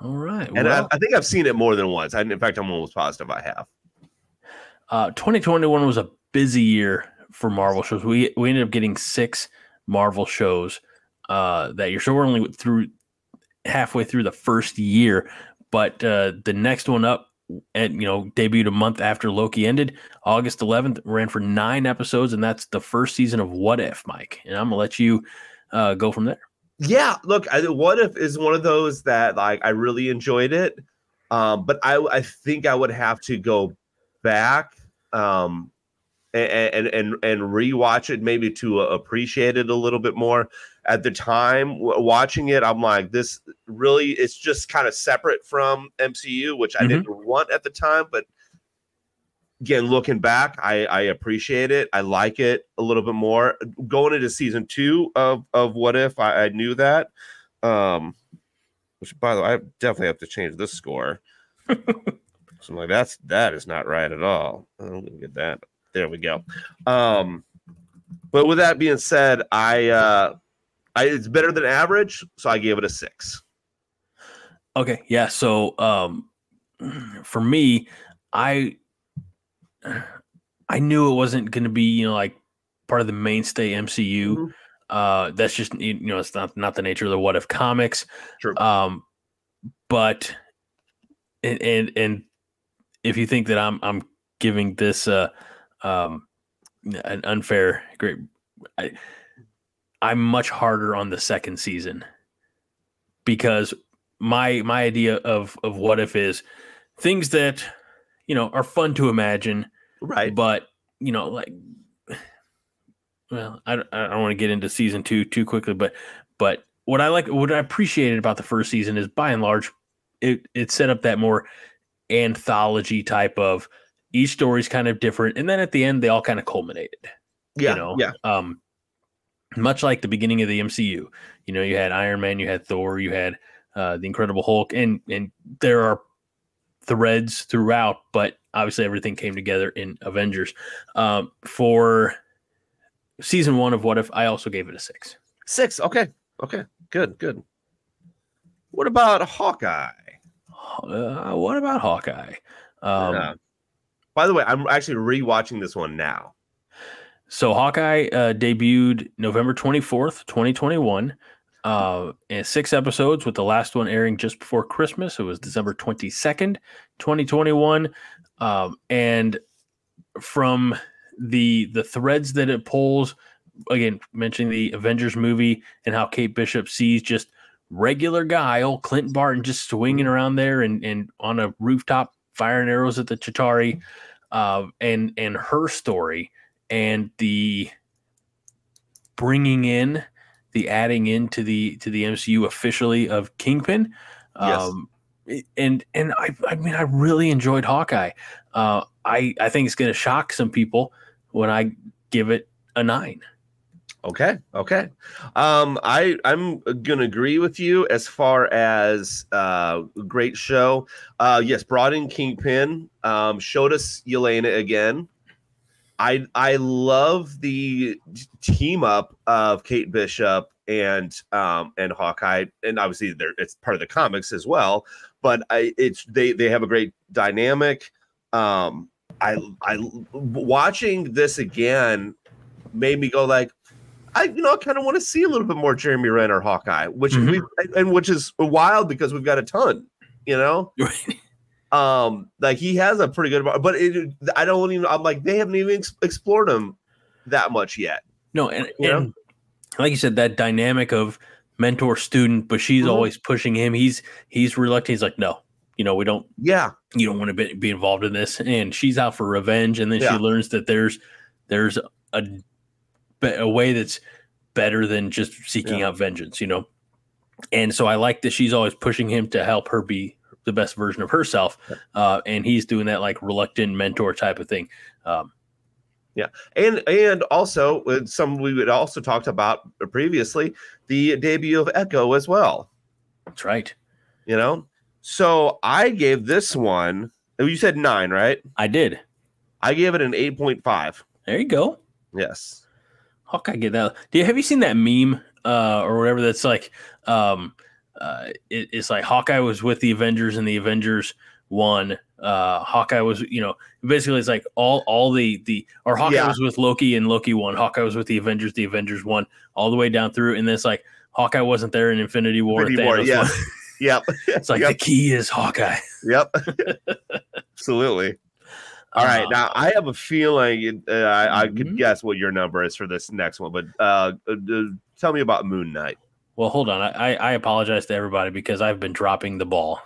All right. and well, I, I think I've seen it more than once. I, in fact, I'm almost positive I have. uh, 2021 was a busy year for Marvel shows. We we ended up getting six Marvel shows uh, that year. So we're only through halfway through the first year, but uh, the next one up and you know debuted a month after Loki ended, August 11th, ran for nine episodes, and that's the first season of What If, Mike. And I'm gonna let you uh, go from there. Yeah, look, I, what if is one of those that like I really enjoyed it, um, but I I think I would have to go back um, and and and, and rewatch it maybe to uh, appreciate it a little bit more. At the time w- watching it, I'm like, this really it's just kind of separate from MCU, which I Mhm. didn't want at the time, but again looking back I, I appreciate it. I like it a little bit more. Going into season two of of what if i, I knew that um which by the way i definitely have to change this score. So i'm like that's that is not right at all. I'm gonna get that. There we go. Um but with that being said i uh I, it's better than average so i gave it a six Okay, yeah. So um, for me, I I knew it wasn't going to be you know like part of the mainstay MCU. Mhm. Uh, that's just you know it's not not the nature of the What If comics. True. Um, but and and, and if you think that I'm I'm giving this uh um an unfair great I, I'm much harder on the second season because my my idea of of what if is things that you know are fun to imagine Right. but you know like well i, don't- I don't want to get into season two too quickly but but what i like what i appreciated about the first season is by and large it it set up that more anthology type of each story's kind of different and then at the end they all kind of culminated yeah. you know yeah. um much like the beginning of the mcu you know you had iron man you had thor you had uh the incredible hulk and and there are threads throughout but obviously everything came together in avengers um for season one of what if i also gave it a six Six. Okay. Okay. Good. Good. What about Hawkeye? uh, what about hawkeye um Yeah. By the way, I'm actually rewatching this one now. So Hawkeye uh, debuted November 24th, 2021, uh, and six episodes, with the last one airing just before Christmas. It was December 22nd, 2021. Um, and from the the threads that it pulls, again, mentioning the Avengers movie and how Kate Bishop sees just regular guy, old Clinton Barton, just swinging around there and, and on a rooftop firing arrows at the Chitauri, uh, and and her story and the bringing in the adding into the to the MCU officially of Kingpin. Yes. Um, and and I I mean I really enjoyed Hawkeye. Uh, I I think it's going to shock some people when I give it a nine. Okay. Okay. Um, I I'm gonna agree with you as far as uh great show. Uh yes, brought in Kingpin, um, showed us Yelena again. I I love the team up of Kate Bishop and um and Hawkeye, and obviously they're it's part of the comics as well. But I it's they they have a great dynamic. Um, I I watching this again made me go like, I you know I kind of want to see a little bit more Jeremy Renner Hawkeye, which Mhm. we and which is wild because we've got a ton, you know. Um, like he has a pretty good, but it, I don't even. I'm like they haven't even ex- explored him that much yet. No, and, You know? and like you said, that dynamic of mentor student, but she's Mhm. always pushing him. He's he's reluctant. He's like, no, you know, we don't Yeah, you don't want to be, be involved in this and she's out for revenge and then Yeah. she learns that there's there's a a way that's better than just seeking Yeah. out vengeance you know and so i like that she's always pushing him to help her be the best version of herself uh, and he's doing that like reluctant mentor type of thing um, yeah, and and also uh, some we had also talked about previously the debut of Echo as well. that's right You know, so I gave this one. oh, You said nine, right? i did I gave it an eight point five. there you go Yes. Hawkeye get that. Do you have you seen that meme uh, or whatever that's like? Um, uh, it, it's like Hawkeye was with the Avengers and the Avengers won. Uh, Hawkeye was, you know, basically it's like all all the the or Hawkeye Yeah. was with Loki and Loki won. Hawkeye was with the Avengers, the Avengers won all the way down through, and then it's like Hawkeye wasn't there in Infinity War. Infinity War, yeah. won. Yep. It's like Yep. the key is Hawkeye. Yep. Absolutely. All right. Uh, Now I have a feeling uh, I, I Mhm. could guess what your number is for this next one, but uh, uh, uh, tell me about Moon Knight. Well, hold on. I, I I apologize to everybody because I've been dropping the ball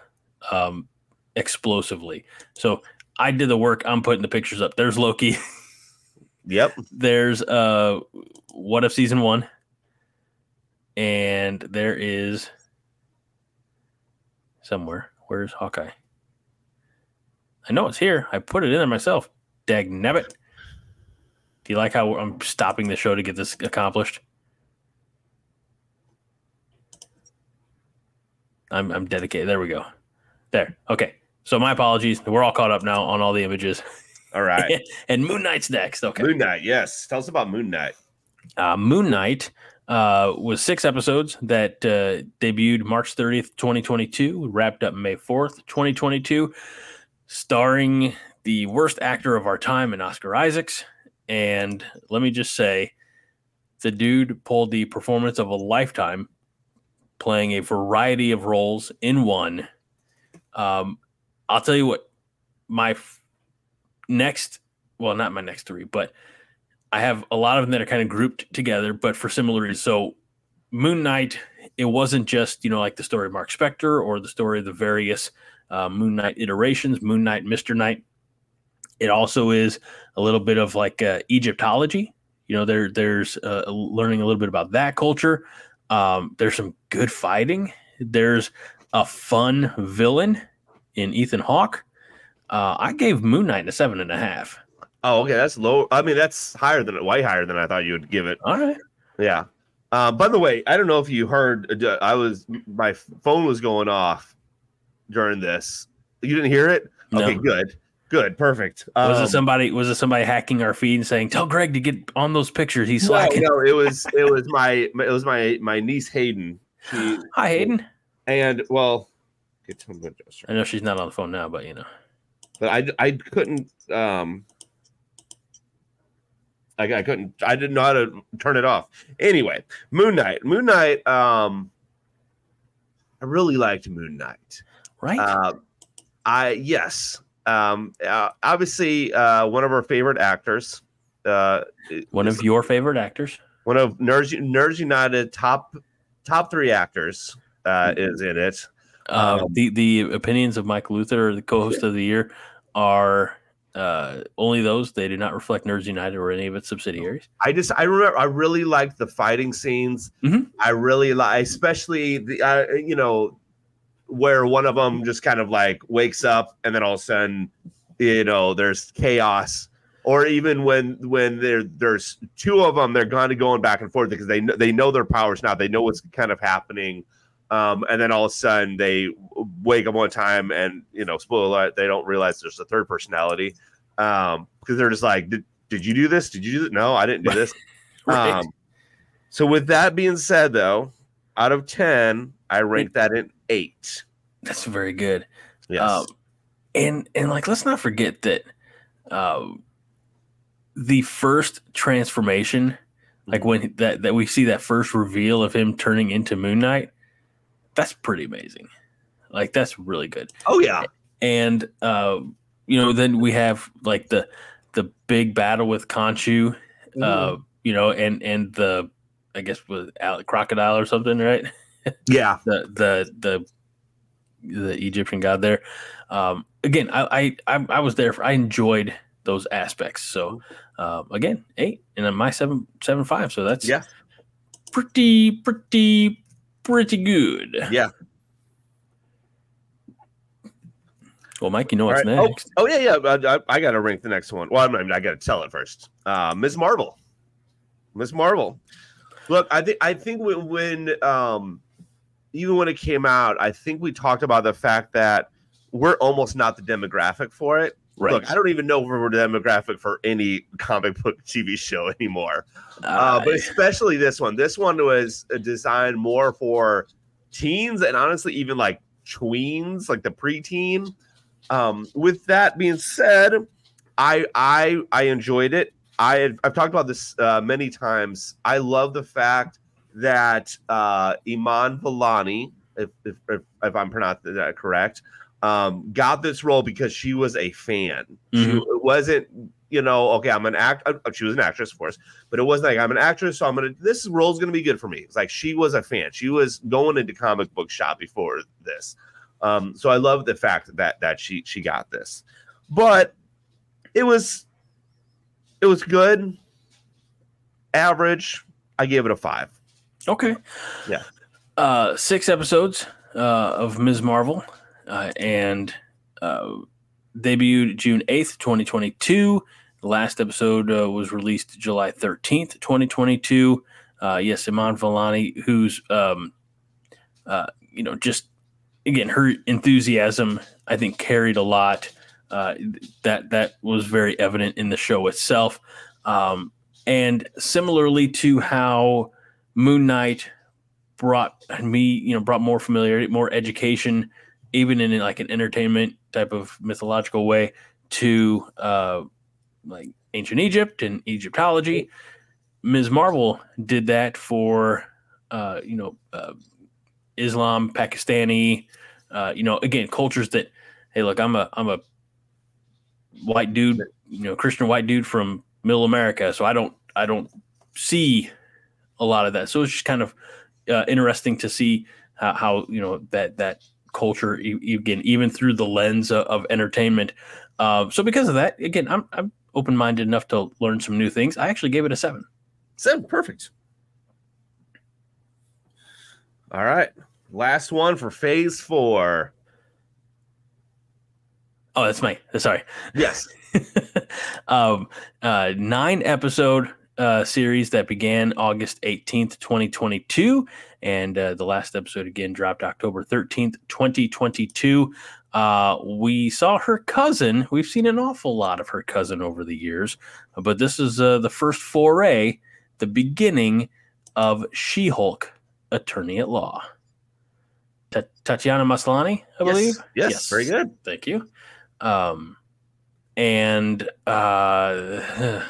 um, explosively. So I did the work. I'm putting the pictures up. There's Loki. Yep. There's uh, what if season one, and there is somewhere. Where's Hawkeye? I know it's here. I put it in there myself. Dag nabbit. Do you like how I'm stopping the show to get this accomplished? I'm I'm dedicated. There we go. There. Okay. So my apologies. We're all caught up now on all the images. All right. and Moon Knight's next. Okay. Moon Knight. Yes. Tell us about Moon Knight. Uh, Moon Knight uh, was six episodes that uh, debuted March 30th, 2022, wrapped up May 4th, 2022, starring the worst actor of our time in Oscar Isaacs. And let me just say, the dude pulled the performance of a lifetime, playing a variety of roles in one. Um, I'll tell you what, my f- next, well, not my next three, but I have a lot of them that are kind of grouped together, but for similar reasons. So, Moon Knight, it wasn't just you know like the story of Mark Spector or the story of the various uh, Moon Knight iterations, Moon Knight, Mister Knight. It also is a little bit of like uh, Egyptology. You know, there there's uh, learning a little bit about that culture. Um, there's some good fighting. There's a fun villain in Ethan Hawke. Uh, I gave Moon Knight a seven and a half. Oh, okay, that's low. I mean, that's higher than way higher than I thought you would give it. All right. Yeah. Uh, by the way, I don't know if you heard. uh, I was my phone was going off during this. You didn't hear it? No. Okay, good, good, perfect. Was Um, it somebody? Was it somebody hacking our feed and saying, "Tell Greg to get on those pictures"? He's no, slacking. no, it was it was my it was my my niece Hayden. She Hi, Hayden. and well, get to adjuster. I know she's not on the phone now, but you know. but I I couldn't um I, I couldn't I didn't know how to turn it off. Anyway, Moon Knight. Moon Knight um I really liked Moon Knight. Right? Uh, I yes. Um uh, obviously uh one of our favorite actors. Uh One of your favorite actors. one of Nerds Nerds United top top 3 actors uh is in it. Uh, Um, the the opinions of Mike Luther, the co-host of the year, are uh, only those. They do not reflect Nerds United or any of its subsidiaries. I just I remember I really liked the fighting scenes. Mhm. I really like, especially the uh, you know where one of them just kind of like wakes up and then all of a sudden you know there's chaos. Or even when when there there's two of them, they're kind of going back and forth because they know, they know their powers now. They know what's kind of happening, um, and then all of a sudden they wake up one time and you know spoiler alert they don't realize there's a third personality um, because they're just like did, did you do this? Did you do this? No, I didn't do this. Right. Um, so with that being said, though, out of ten, I rank that in eight. That's very good. Yes. Um, and and like let's not forget that uh, the first transformation, like when that that we see that first reveal of him turning into Moon Knight, that's pretty amazing. Like that's really good. oh yeah. and uh, you know then we have like the the big battle with Khonshu, uh, you know, and and the I guess with crocodile or something, right? Yeah. The the the the Egyptian god there. Um, again, I, I I was there. For, I enjoyed those aspects. So um, again, eight and then my seven seven five. So that's Yeah. pretty pretty pretty good. Yeah. Well, Mike, you know All what's right. Oh, next. oh yeah, yeah. I, I, I got to rank the next one. Well, I, mean, I got to tell it first. Uh, Ms. Marvel. Ms. Marvel. Look, I think I think when, when um, even when it came out, I think we talked about the fact that we're almost not the demographic for it. Right. Look, I don't even know if we're the demographic for any comic book TV show anymore. uh, but Uh, especially this one. This one was uh, designed more for teens and honestly, even like tweens, like the preteen. Um, with that being said, I I I enjoyed it. I had, I've talked about this uh, many times. I love the fact that uh, Iman Vellani, if, if, if, if I'm pronouncing that correct, um, got this role because she was a fan. She Mhm. it wasn't, you know, okay, I'm an act. uh, She was an actress, of course, but it wasn't like I'm an actress, so I'm gonna. This role's gonna be good for me. It's like she was a fan. She was going into comic book shop before this. Um, so I love the fact that that she she got this, but it was it was good, average. I gave it a five. Okay. Yeah. Uh, six episodes uh, of Ms. Marvel, uh, and uh, debuted June eighth, twenty twenty two. The last episode uh, was released July thirteenth, twenty twenty two. Uh, yes, Iman Vellani, who's um, uh, you know just again her enthusiasm, I think carried a lot. Uh, that that was very evident in the show itself, um, and similarly to how Moon Knight brought me, you know, brought more familiarity, more education, even in like an entertainment type of mythological way to uh, like ancient Egypt and Egyptology. Ms. Marvel did that for, uh, you know, uh, Islam, Pakistani, uh, you know, again, cultures that, hey, look, I'm a, I'm a white dude, you know, Christian white dude from Middle America. So I don't I don't see a lot of that. So it's just kind of uh, interesting to see how, how you know that that culture again even through the lens of, of entertainment. Uh, so because of that, again, I'm I'm open minded enough to learn some new things. I actually gave it a seven. Seven, perfect. All right, last one for phase four. Oh, that's my sorry. Yes. um, uh, nine episode uh, series that began August 18th, 2022. And uh, the last episode again dropped October 13th, 2022. Uh, we saw her cousin. We've seen an awful lot of her cousin over the years, but this is uh, the first foray, the beginning of She Hulk, Attorney at Law. Ta- Tatiana Maslany, I believe. Yes. yes. Very good. Thank you. Um, and uh,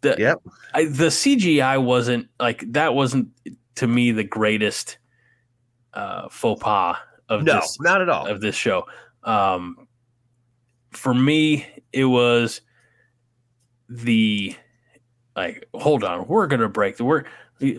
the yep. I, the CGI wasn't like that wasn't to me the greatest uh, faux pas of no, this not at all of this show. Um, for me, it was the like hold on, we're gonna break the we're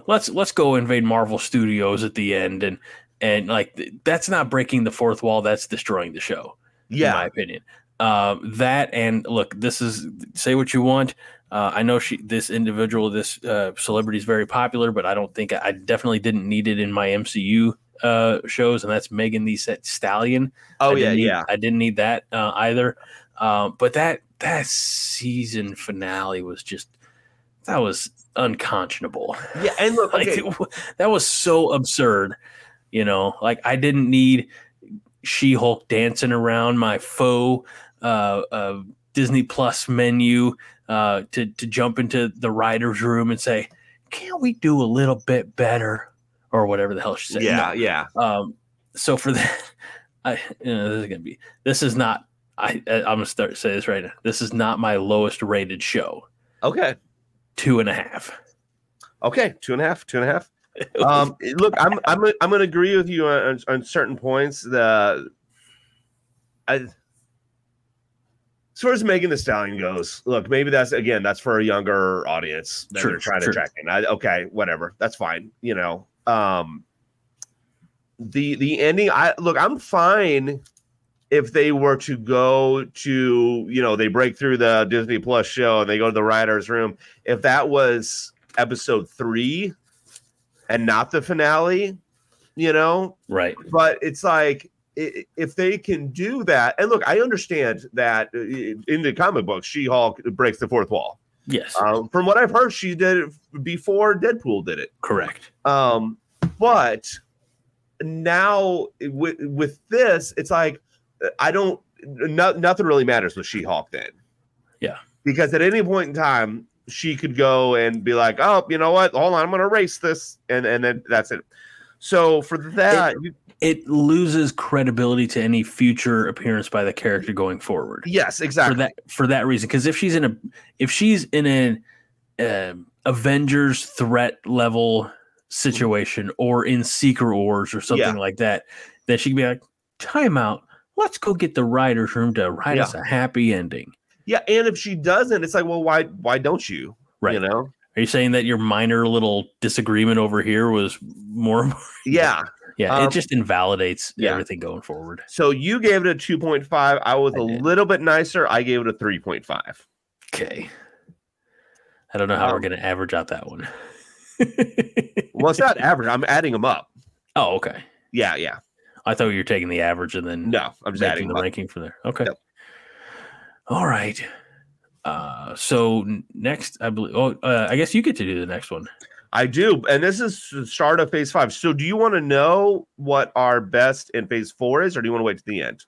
let's let's go invade Marvel Studios at the end and and like that's not breaking the fourth wall, that's destroying the show. Yeah, in my opinion. Um, that and look, this is say what you want. Uh, I know she, this individual, this uh, celebrity is very popular, but I don't think I definitely didn't need it in my MCU uh, shows, and that's Megan Thee Stallion. Oh yeah, need, yeah. I didn't need that uh, either. Um, but that that season finale was just that was unconscionable. Yeah, and look, okay. like, that was so absurd. You know, like I didn't need She Hulk dancing around my faux uh, uh, Disney Plus menu uh, to to jump into the writers' room and say, "Can't we do a little bit better?" or whatever the hell she said. Yeah, no. yeah. Um, so for that, I you know, this is gonna be this is not. I I'm gonna start say this right now. This is not my lowest rated show. Okay, two and a half. Okay, two and a half, two and a half. um, look, I'm I'm I'm gonna agree with you on, on certain points. The I as far as Megan Thee Stallion goes, look, maybe that's again that's for a younger audience that they're trying to track in. I, okay, whatever, that's fine. You know, um, the the ending. I look, I'm fine if they were to go to you know they break through the Disney Plus show and they go to the writers' room. If that was episode three and not the finale, you know, right? But it's like if they can do that, and look, I understand that uh, in the comic books, She Hulk breaks the fourth wall. Yes. Um, from what I've heard, she did it before Deadpool did it. Correct. Um, but now with with this, it's like I don't. No, nothing really matters with She Hulk then. Yeah. Because at any point in time, she could go and be like, "Oh, you know what? Hold on, I'm going to erase this," and and then that's it. So for that, it, it, loses credibility to any future appearance by the character going forward. Yes, exactly. For that for that reason, because if she's in a if she's in an uh, Avengers threat level situation or in Secret Wars or something yeah. like that, then she could be like, "Timeout. Let's go get the writers' room to write yeah. us a happy ending." Yeah, and if she doesn't, it's like, well, why why don't you? Right. You know. Are you saying that your minor little disagreement over here was more? Yeah. Yeah, um, it just invalidates yeah. everything going forward. So you gave it a 2.5. I was I a did. little bit nicer. I gave it a 3.5. Okay. I don't know how um, we're going to average out that one. well, it's not average. I'm adding them up. Oh, okay. Yeah, yeah. I thought you were taking the average and then no, I'm just adding the up. ranking from there. Okay. Yep. All right. Uh, so next, I believe. Oh, uh, I guess you get to do the next one. I do, and this is the start of phase five. So, do you want to know what our best in phase four is, or do you want to wait to the end?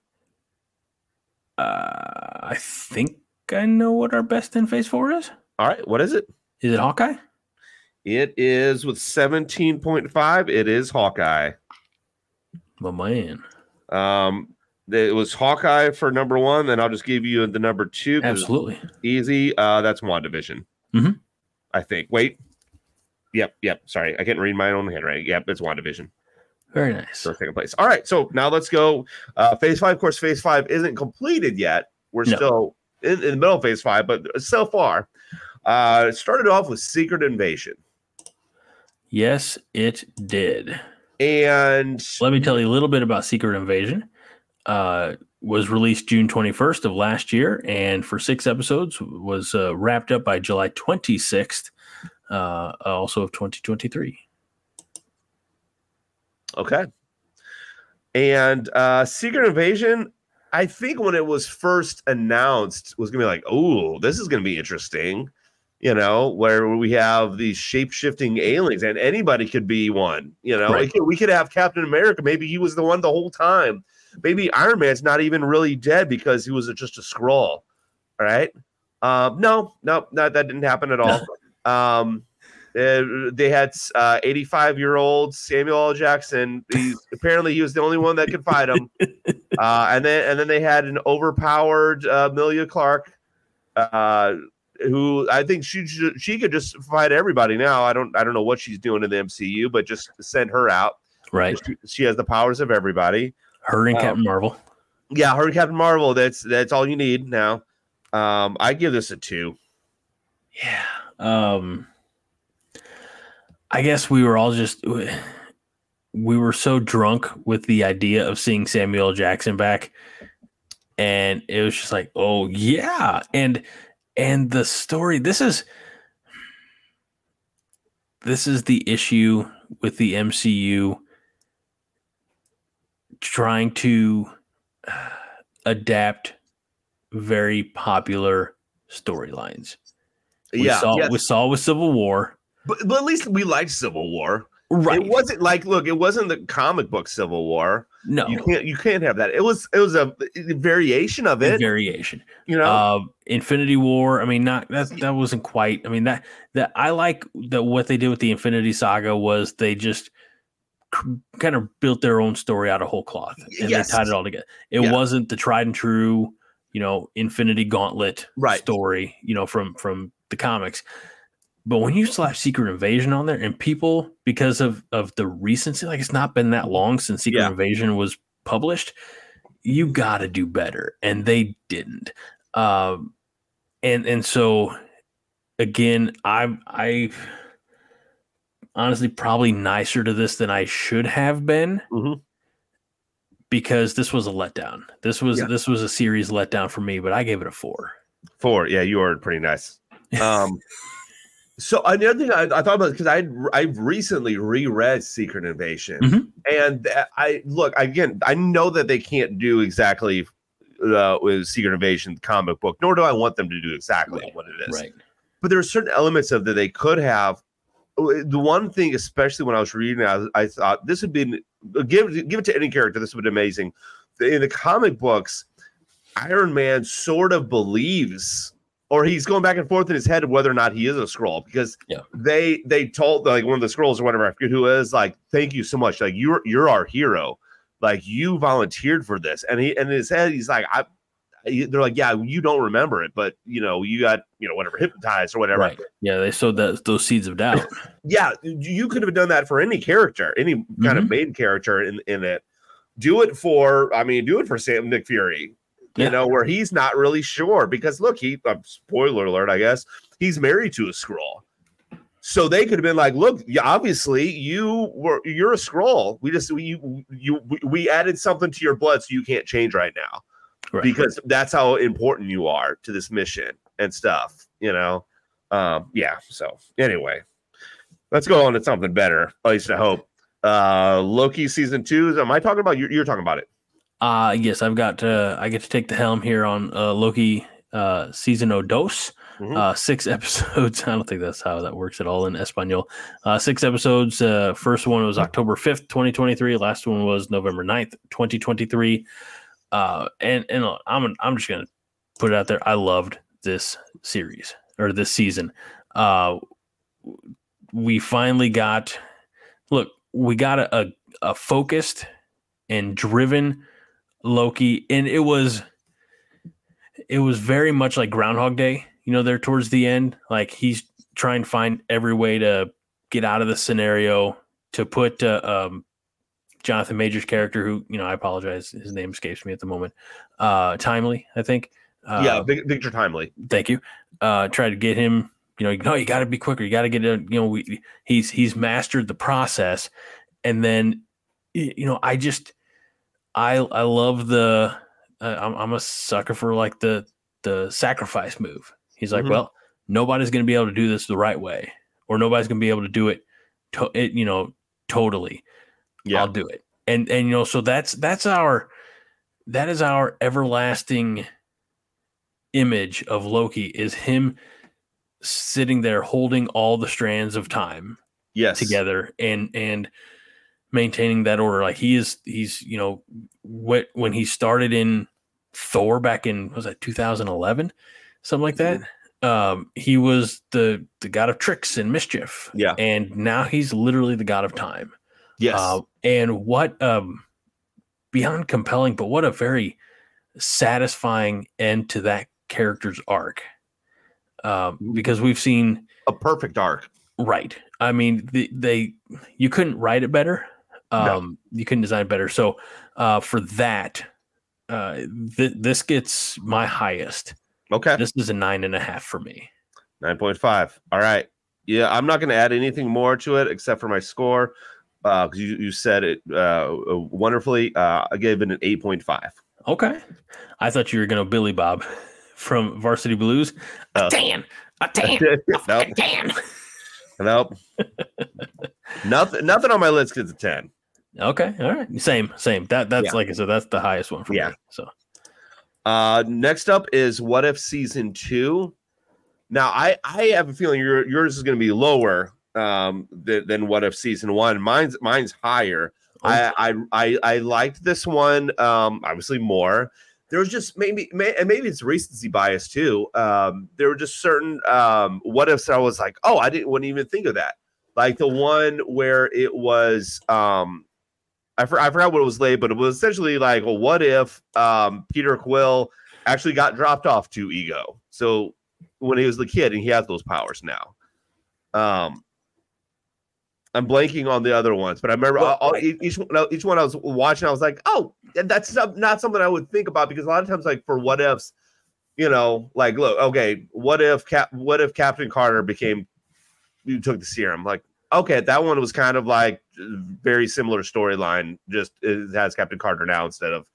Uh, I think I know what our best in phase four is. All right, what is it? Is it Hawkeye? It is with seventeen point five. It is Hawkeye. My man. Um, it was Hawkeye for number one. Then I'll just give you the number two. Absolutely easy. Uh, that's WandaVision. Mm-hmm. I think. Wait. Yep. Yep. Sorry, I can't read my own handwriting. Yep, it's WandaVision. Very nice. So taking place. All right, so now let's go. Uh, phase five, of course, phase five isn't completed yet. We're No. still in, in the middle of phase five, but so far, uh, it started off with Secret Invasion, Yes, it did. and Let me tell you a little bit about Secret Invasion. Uh, was released June 21st of last year, and for six episodes was uh, wrapped up by July 26th, uh, also of 2023. Okay. And uh Secret Invasion, I think when it was first announced, was gonna be like, oh, this is gonna be interesting. You know, where we have these shape shifting aliens, and anybody could be one. You know, Right. we, could, have Captain America. Maybe he was the one the whole time. Maybe Iron Man's not even really dead because he was just a Skrull. All right. Um, no, no, no, that didn't happen at all. um, uh, they had uh, 85 year old Samuel L. Jackson. He's apparently he was the only one that could fight him. Uh, and then and then they had an overpowered uh, Emilia Clarke, uh, who I think she she could just fight everybody now. I don't I don't know what she's doing in the MCU, but just send her out. Right. She, she has the powers of everybody. Her and Um, Captain Marvel. Yeah, her and Captain Marvel. That's that's all you need now. Um, I give this a two. Yeah. Um I guess we were all just we were so drunk with the idea of seeing Samuel Jackson back and it was just like, "Oh yeah." And and the story this is this is the issue with the MCU trying to uh, adapt very popular storylines. We yeah, saw yes. we saw with Civil War. but, but at least we liked Civil War. Right. It wasn't like look, it wasn't the comic book Civil War. no You can't you can't have that. It was it was a, variation of it. variation. you know, Uh, Infinity War. I mean, not that that wasn't quite. I mean that that I like that what they did with the Infinity Saga was they just kind of built their own story out of whole cloth and Yes. they tied it all together. It Yeah. wasn't the tried and true, you know, Infinity Gauntlet Right. story, you know, from from the comics. But when you slap Secret Invasion on there, and people because of of the recency, like it's not been that long since Secret Yeah. Invasion was published, you got to do better, and they didn't. Um, and and so again, I I honestly probably nicer to this than I should have been Mhm. because this was a letdown. This was Yeah. this was a series letdown for me, but I gave it a four. four. Yeah, you are pretty nice. Um, so another thing I, I thought about because I I've recently reread Secret Invasion, Mhm. and I look again. I know that they can't do exactly uh, with Secret Invasion comic book, nor do I want them to do exactly Right, what it is. Right. but there are certain elements of that they could have. Uh, The one thing, especially when I was reading, I, I thought this would be give give it to any character. This would be amazing. In the comic books, Iron Man sort of believes, or he's going back and forth in his head of whether or not he is a Skrull because Yeah. they they told like one of the Skrulls or whatever I forget who is like thank you so much like you're you're our hero like you volunteered for this and he and in his head he's like I they're like yeah you don't remember it but you know you got you know whatever hypnotized or whatever Right. Yeah, they sowed that, those seeds of doubt. yeah, you could have done that for any character, any kind of mm-hmm. main character in, in it. Do it for, I mean, do it for Sam Nick Fury, you Yeah. know, where he's not really sure because look, he, uh, spoiler alert, I guess, he's married to a Skrull. So they could have been like, look, yeah, obviously you were, you're a Skrull. We just, we, you, you, we- added something to your blood so you can't change right now Right. because that's how important you are to this mission and stuff, you know? Um, yeah. So anyway, let's go on to something better. At least I hope. Uh, Loki season two. Am I talking about? You're, you're talking about it. Uh yes, I've got uh I get to take the helm here on uh Loki uh season o dos. Mhm. Uh six episodes. I don't think that's how that works at all in Espanol. Uh six episodes. Uh first one was October 5th, 2023. Last one was November 9th, 2023. Uh and and I'm I'm just gonna put it out there. I loved this series or this season. Uh we finally got look, we got a, a, a focused and driven Loki, and it was it was very much like Groundhog Day. You know, there towards the end, like he's trying to find every way to get out of the scenario to put uh, um, Jonathan Majors character, who you know, I apologize, his name escapes me at the moment. Uh, Timely, I think. Uh, yeah, Victor Timely. thank you. Uh, try to get him. You know, no, you got to be quicker. You got to get it. You know, we, he's he's mastered the process, and then you know, I just I I love the. Uh, I'm I'm a sucker for like the the sacrifice move. He's like, Mhm. well, nobody's going to be able to do this the right way, or nobody's going to be able to do it. To, it you know, totally. Yeah. I'll do it. And and you know, so that's that's our that is our everlasting image of Loki is him sitting there holding all the strands of time yes. together and and maintaining that order. Like he is he's you know what when he started in Thor back in was that 2011 something like that. Um, he was the the god of tricks and mischief. Yeah. and now he's literally the god of time. Yes. Uh, and what um beyond compelling, but what a very satisfying end to that character's arc. Um, because we've seen a perfect arc. right. I mean, the, they you couldn't write it better. No. Um, you couldn't design it better. So uh, for that, uh, th- this gets my highest. Okay. This is a nine and a half for me. 9.5. All right. Yeah, I'm not going to add anything more to it except for my score because you, you said it uh, wonderfully. Uh, I gave it an 8.5. Okay. I thought you were going to Billy Bob from Varsity Blues. Oh. A tan, a tan, a nope. tan. Nope. nothing, nothing on my list gets a 10. Okay, all right, same, same. That that's Yeah. like I said, that's the highest one for Yeah. me. So Uh, next up is What If Season 2. Now, I, I have a feeling your, yours is going to be lower um, than, than What If Season 1. Mine's, mine's higher. I, I I I liked this one um obviously more. There was just maybe may, and maybe it's recency bias too. Um there were just certain um what ifs I was like, "Oh, I didn't wouldn't even think of that." Like the one where it was um I, for, I forgot what it was labeled, but it was essentially like, well, what if um Peter Quill actually got dropped off to Ego? So when he was the kid and he has those powers now. Um I'm blanking on the other ones, but I remember Well, all, all- right. each each one, each one I was watching. I was like, oh, that's not something I would think about because a lot of times, like for what ifs, you know, like look, okay, what if Cap, what if Captain Carter became, you took the serum, like okay, that one was kind of like very similar storyline, just it has Captain Carter now instead of,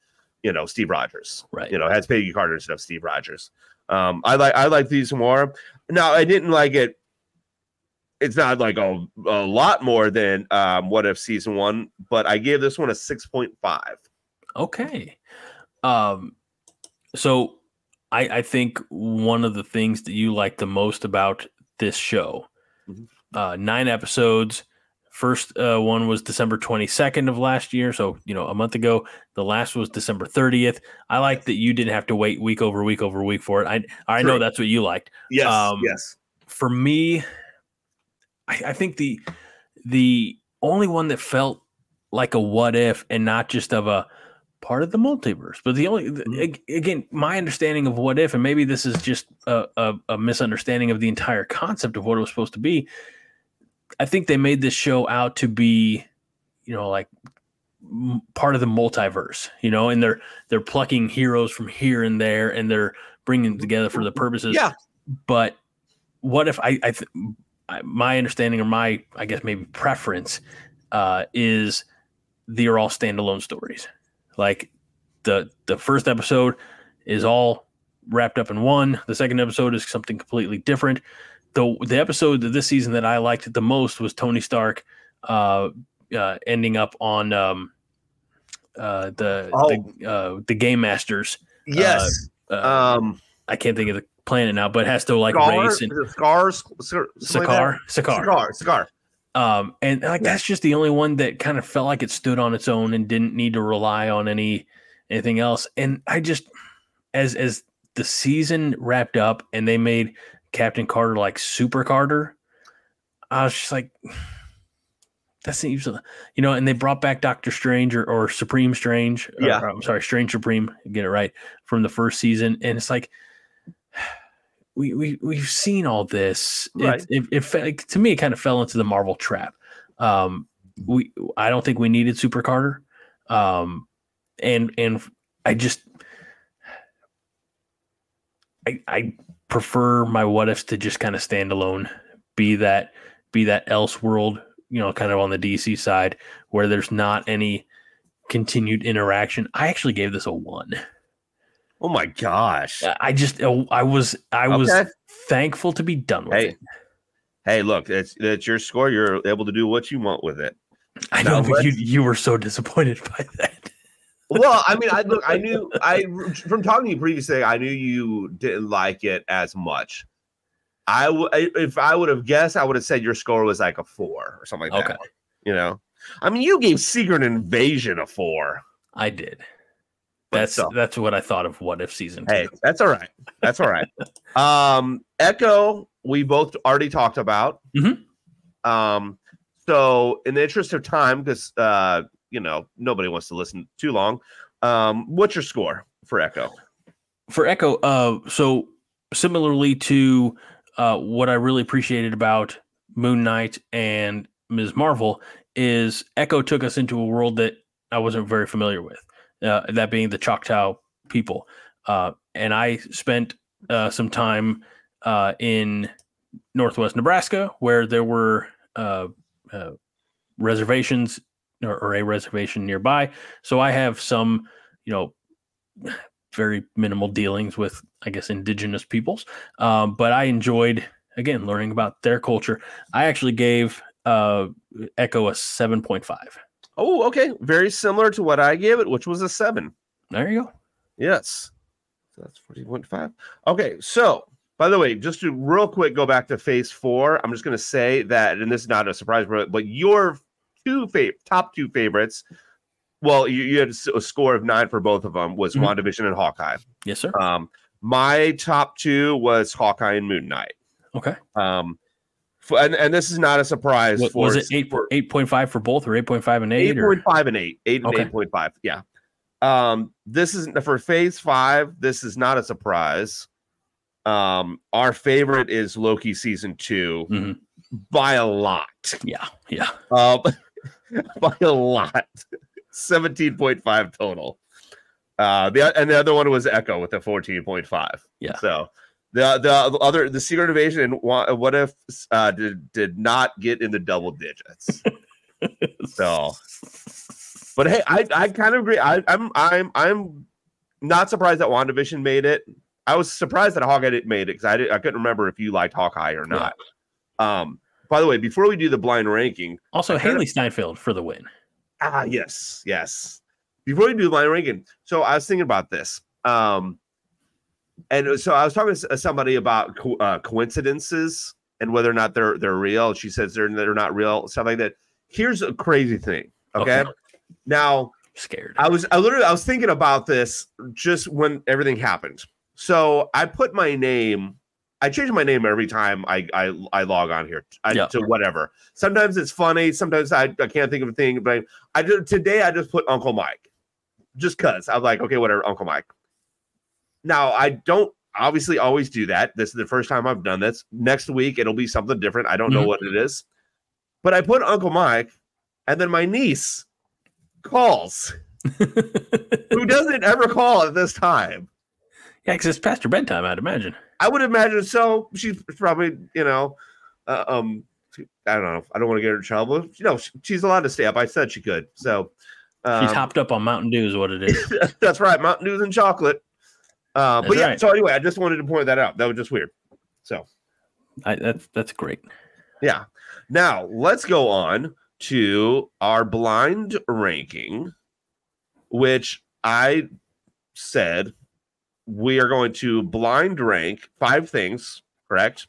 you know, Steve Rogers right, you know, has Peggy Carter instead of Steve Rogers. Um, I like I like these more. Now I didn't like it. It's not like a, a lot more than um, what if season one, but I gave this one a six point five. okay. Um, so I I think one of the things that you like the most about this show, Mhm. Uh, nine episodes. First uh, one was December 22nd of last year, so you know a month ago. The last was December 30th. I like that you didn't have to wait week over week over week for it. I I know that's what you liked. Yes, Um, yes, for me, I, I think the the only one that felt like a what if and not just of a part of the multiverse, but the only Mhm. again, my understanding of what if, and maybe this is just a, a, a misunderstanding of the entire concept of what it was supposed to be. I think they made this show out to be, you know, like m- part of the multiverse, you know, and they're they're plucking heroes from here and there, and they're bringing them together for the purposes yeah, but what if I, I, th- I my understanding or my I guess maybe preference uh, is they are all standalone stories. Like the the first episode is all wrapped up in one. The second episode is something completely different. The the episode of this season that I liked the most was Tony Stark uh, uh, ending up on um, uh, the Oh. the, uh, the Game Masters. yes. Uh, um, I can't think of the planet now, but has to like Scar, race and Scars, Scar, something like Sakaar. Sakaar. Scar, Scar. Um, and like that's just the only one that kind of felt like it stood on its own and didn't need to rely on any anything else. And I just, as as the season wrapped up and they made Captain Carter like Super Carter, I was just like, that seems, you know. And they brought back Doctor Strange or, or Supreme Strange. Yeah. or, I'm sorry, Strange Supreme. Get it right from the first season, and it's like. We, we we've seen all this. Right. It, it, it to me it kind of fell into the Marvel trap. Um, we I don't think we needed Super Carter. Um, and and I just I I prefer my what ifs to just kind of stand alone, be that be that Elseworld, you know, kind of on the DC side where there's not any continued interaction. I actually gave this a one. Oh my gosh. I just oh, I was I was Okay. thankful to be done with Hey, it. hey, look, it's that's your score. You're able to do what you want with it. I now know but you you were so disappointed by that. Well, I mean, I look, I knew I from talking to you previously, I knew you didn't like it as much. I w- if I would have guessed, I would have said your score was like a four or something like Okay. that. You know, I mean, you gave Secret Invasion a four. I did. But That's still. that's what I thought of what if season two. Hey, that's all right. That's all right. um, Echo, we both already talked about. Mhm. Um, so in the interest of time, because uh, you know, nobody wants to listen too long. Um, what's your score for Echo? for Echo, uh, so similarly to uh, what I really appreciated about Moon Knight and Ms. Marvel is Echo took us into a world that I wasn't very familiar with, uh, that being the Choctaw people. Uh, and I spent uh, some time uh, in northwest Nebraska where there were uh, uh, reservations or, or a reservation nearby. So I have some, you know, very minimal dealings with, I guess, indigenous peoples. Um, but I enjoyed, again, learning about their culture. I actually gave uh, Echo a 7.5. Oh, okay. Very similar to what I gave it, which was a seven. There you go. Yes. So that's 14.5. Okay. So, by the way, just to real quick go back to phase four, I'm just going to say that, and this is not a surprise, but, but your two fav- top two favorites, well, you, you had a score of nine for both of them, was Mhm. WandaVision and Hawkeye. Yes, sir. Um, my top two was Hawkeye and Moon Knight. Okay. Um, f- and, and this is not a surprise. What, for was it eight for- eight point five for both, or eight point five and eight? Eight point five and eight. Eight and Okay. eight point five. Yeah. Um, this is for phase five. This is not a surprise. Um, our favorite is Loki season 2 Mhm. by a lot. Yeah, yeah. Um, by a lot. 17.5 total. Uh, the and the other one was Echo with a 14.5. Yeah. So the the other the Secret Invasion and what if uh did did not get in the double digits. So, but hey, I, I kind of agree. I, I'm I'm I'm not surprised that WandaVision made it. I was surprised that Hawkeye didn't made it because I didn't. I couldn't remember if you liked Hawkeye or not. Um, by the way, before we do the blind ranking, Also, I kinda- Hailee Steinfeld for the win. ah, yes, yes. Before we do the blind ranking, so I was thinking about this. Um, and so I was talking to somebody about co- uh, coincidences and whether or not they're they're real. She says they're they're not real, stuff like that. Here's a crazy thing. okay. Okay. now Scared. I was I literally I was thinking about this just when everything happened. So I put my name. I change my name every time I I, I log on here I, Yeah. to whatever. Sometimes it's funny. Sometimes I, I can't think of a thing. But I did today. I just put Uncle Mike, just cause I'm like okay whatever Uncle Mike. Now I don't obviously always do that. This is the first time I've done this. Next week it'll be something different. I don't know Mhm. what it is, but I put Uncle Mike, and then my niece calls who doesn't ever call at this time. Yeah, because it's past your bedtime, I'd imagine. I would imagine so. She's probably, you know, uh, um, I don't know. I don't want to get her in trouble. You know, she, she's allowed to stay up. I said she could. So um, She's hopped up on Mountain Dew, is what it is. that's right. Mountain Dew and chocolate. Uh, but yeah. right. So anyway, I just wanted to point that out. That was just weird. So I, that's that's great. yeah. Now let's go on to our blind ranking, which I said we are going to blind rank five things. Correct.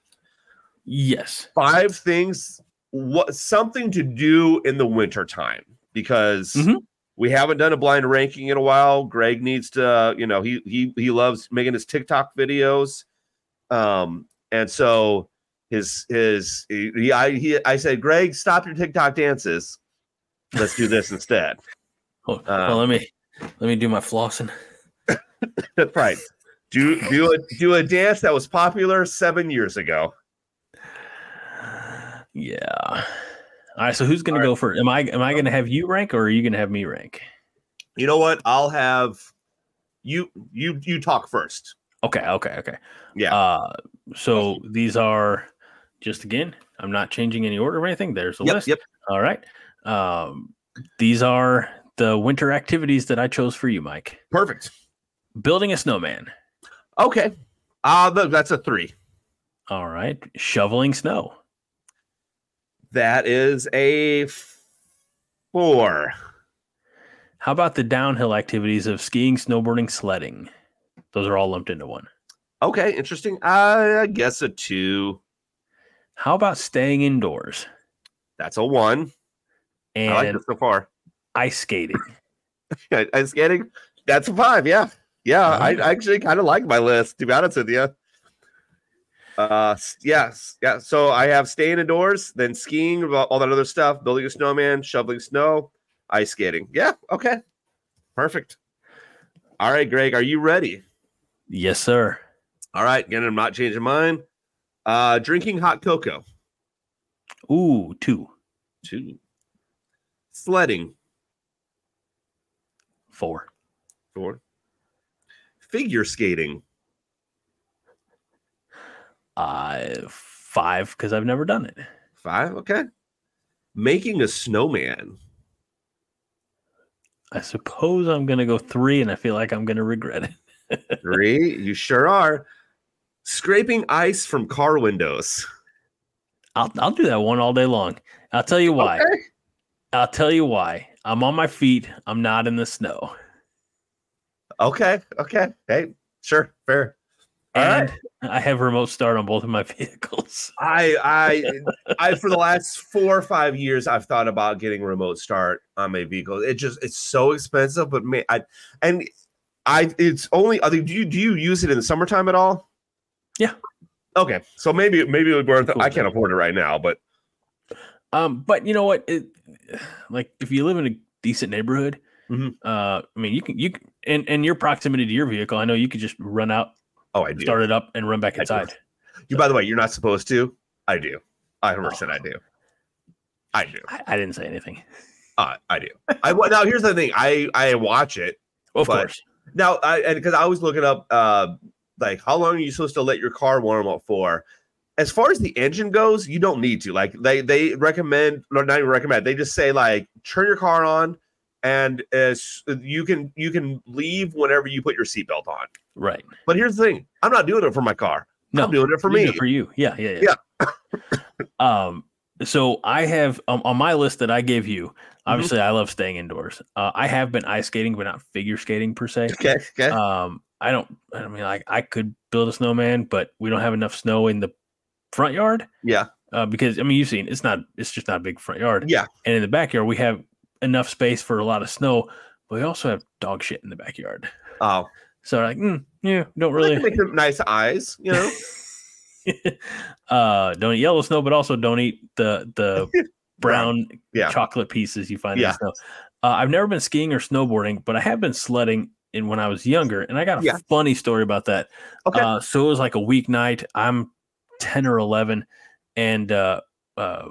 Yes. five things what something to do in the winter time because Mhm. we haven't done a blind ranking in a while greg needs to you know he he he loves making his tiktok videos um and so his his he, i he, i said greg stop your tiktok dances let's do this instead Well, Uh, well, let me let me do my flossing. Right do do a do a dance that was popular seven years ago Yeah. All right. So who's going All to right. go first? Am I am I going to have you rank or are you going to have me rank? You know what? I'll have you you you talk first. Okay. Okay. Okay. Yeah. Uh, so these are just again. I'm not changing any order or anything. There's the yep, list. yep. All right. Um, these are the winter activities that I chose for you, Mike. Perfect. Building a snowman. Okay. Uh that's a three. All right. Shoveling snow. That is a four. How about the downhill activities of skiing, snowboarding, sledding? Those are all lumped into one. Okay, interesting. I guess a two. How about staying indoors That's a one. I like and it so far. ice skating? Ice skating. That's a five. Yeah, yeah. I, I actually kind of like my list. To be honest with you. Uh, yes, yeah. So I have staying indoors, then skiing, all all that other stuff, building a snowman, shoveling snow, ice skating. Yeah. Okay. Perfect. All right, Greg. Are you ready? Yes, sir. All right. Again, I'm not changing mine. Uh, drinking hot cocoa. Ooh, two, Two. Sledding. four, Four. Figure skating. uh, five because I've never done it. Five. Okay. Making a snowman. I suppose I'm gonna go three, and I feel like I'm gonna regret it. Three. you sure are. Scraping ice from car windows. I'll I'll do that one all day long. I'll tell you why. Okay. I'll tell you why. I'm on my feet. I'm not in the snow. Okay. Okay. Hey, sure. Fair. All and right. I have remote start on both of my vehicles. I I I for the last four or five years I've thought about getting remote start on my vehicle. It just it's so expensive, but me I and I it's only I think do you do you use it in the summertime at all? Yeah. Okay. So maybe maybe it would worth. Cool. I can't afford it right now, but Um, but you know what? It, like if you live in a decent neighborhood, Mhm. uh, I mean, you can you can, and and your proximity to your vehicle, I know you could just run out, oh I do. start it up, and run back inside. You by the way, you're not supposed to. I do. I 100% Oh. I do. I do. I, I didn't say anything. Uh, I do. I now here's the thing. I I watch it Of course, now. I and because I was looking up uh like how long are you supposed to let your car warm up for? As far as the engine goes, you don't need to. Like they they recommend, or not even recommend. They just say like turn your car on, and as you can you can leave whenever you put your seatbelt on. right? But here's the thing: I'm not doing it for my car. No, I'm doing it for me. it for you. Yeah, yeah, yeah. um, so I have um, on my list that I gave you. Mm-hmm. Obviously, I love staying indoors. Uh, I have been ice skating, but not figure skating per se. Okay. Okay. Um, I don't. I mean, like I could build a snowman, but we don't have enough snow in the front yard. yeah. Uh, because I mean, you've seen it's not. It's just not a big front yard. Yeah. And in the backyard, we have enough space for a lot of snow, but we also have dog shit in the backyard. Oh, So like, mm, yeah, don't really make them nice eyes. You know. uh, don't eat yellow snow, but also don't eat the the brown Yeah. chocolate pieces you find in Yeah. the snow. Uh, I've never been skiing or snowboarding, but I have been sledding in when I was younger, and I got a Yeah. funny story about that. Okay. Uh, so it was like a weeknight. I'm ten or eleven, and uh, uh,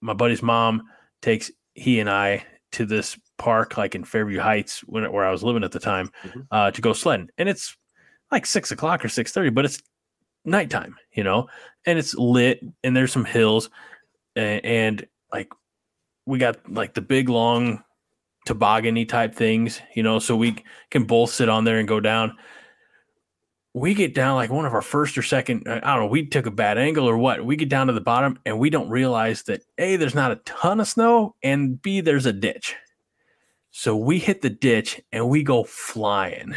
my buddy's mom takes he and I to this park, like in Fairview Heights, when, where I was living at the time, Mhm. uh, to go sledding, and it's like six o'clock or six thirty, but it's nighttime, you know, and it's lit, and there's some hills, and, and like we got like the big long toboggany type things, you know, so we can both sit on there and go down. We get down like one of our first or second, I don't know, we took a bad angle or what. We get down to the bottom and we don't realize that A, there's not a ton of snow, and B, there's a ditch. So we hit the ditch and we go flying.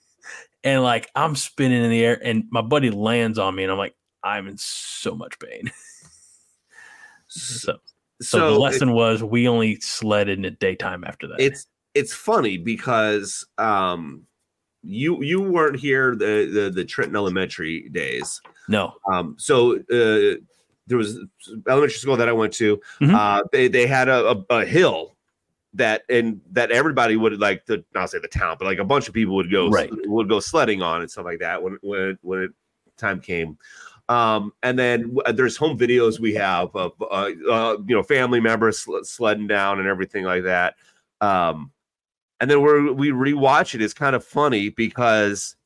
and like I'm spinning in the air, and my buddy lands on me, and I'm like, I'm in so much pain. so, so, the it- lesson was we only sledded in the daytime after that. it's it's funny because um you you weren't here the the, the Trenton Elementary days. no, Um so uh there was elementary school that I went to. Mhm. Uh they they had a, a, a hill that and that everybody would like the not say the town, but like a bunch of people would go Right. would go sledding on and stuff like that when when when it, time came. Um, and then there's home videos we have of uh, uh, you know family members sl- sledding down and everything like that. Um, and then we're, we rewatch it. It's kind of funny because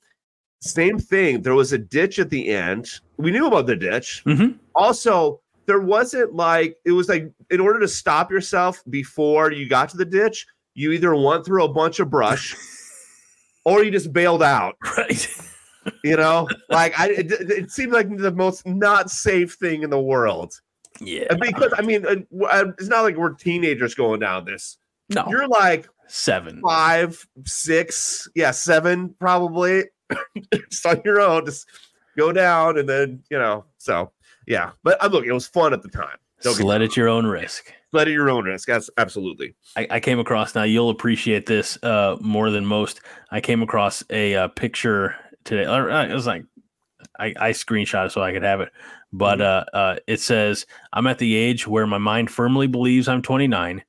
same thing. There was a ditch at the end. We knew about the ditch. Mhm. Also, there wasn't like it was like in order to stop yourself before you got to the ditch, you either went through a bunch of brush or you just bailed out. Right. You know, like I, it, it seemed like the most not safe thing in the world. Yeah. Because I mean, uh, it's not like we're teenagers going down this. No. You're like seven. five, six, yeah, seven, probably. just on your own, just go down, and then you know. So yeah, but uh, look, it was fun at the time. Don't get me Sled at your own risk. Sled at your own risk. That's absolutely. I, I came across now. You'll appreciate this uh, more than most. I came across a uh, picture today. uh, It was like I, I screenshot it so I could have it, but uh, uh, it says, "I'm at the age where my mind firmly believes I'm 29,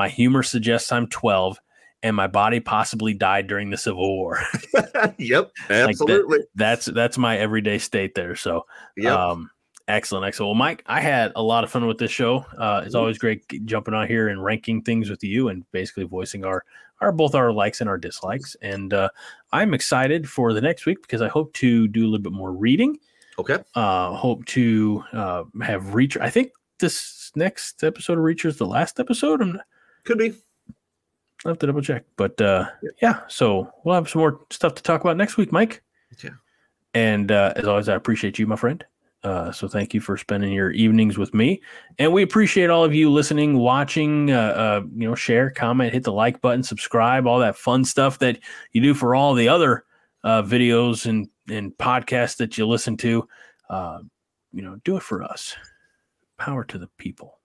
my humor suggests I'm 12, and my body possibly died during the Civil War." yep, that- absolutely. that's that's my everyday state there. So yep. um, excellent, excellent. Well, Mike, I had a lot of fun with this show. Uh, it's always great jumping on here and ranking things with you, and basically voicing our our both our likes and our dislikes. And uh, I'm excited for the next week because I hope to do a little bit more reading. okay. Uh, hope to uh, have Reacher. I think this next episode of Reacher is the last episode. I'm Could be. I'll have to double check. But uh, Yeah. yeah, so we'll have some more stuff to talk about next week, Mike. Yeah. And uh, as always, I appreciate you, my friend. Uh, so thank you for spending your evenings with me, and we appreciate all of you listening, watching. Uh, uh, you know, share, comment, hit the like button, subscribe, all that fun stuff that you do for all the other uh, videos and and podcasts that you listen to. Uh, you know, do it for us. Power to the people,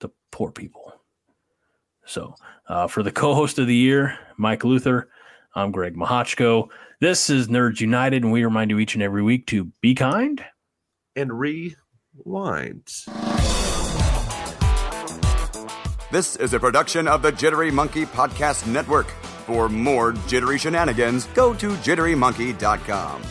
the poor people. So, uh, for the co-host of the year, Mike Luther, I'm Greg Mahachko. This is Nerds United, and we remind you each and every week to be kind. And rewind. This is a production of the Jittery Monkey Podcast Network. For more jittery shenanigans, go to jitterymonkey.com.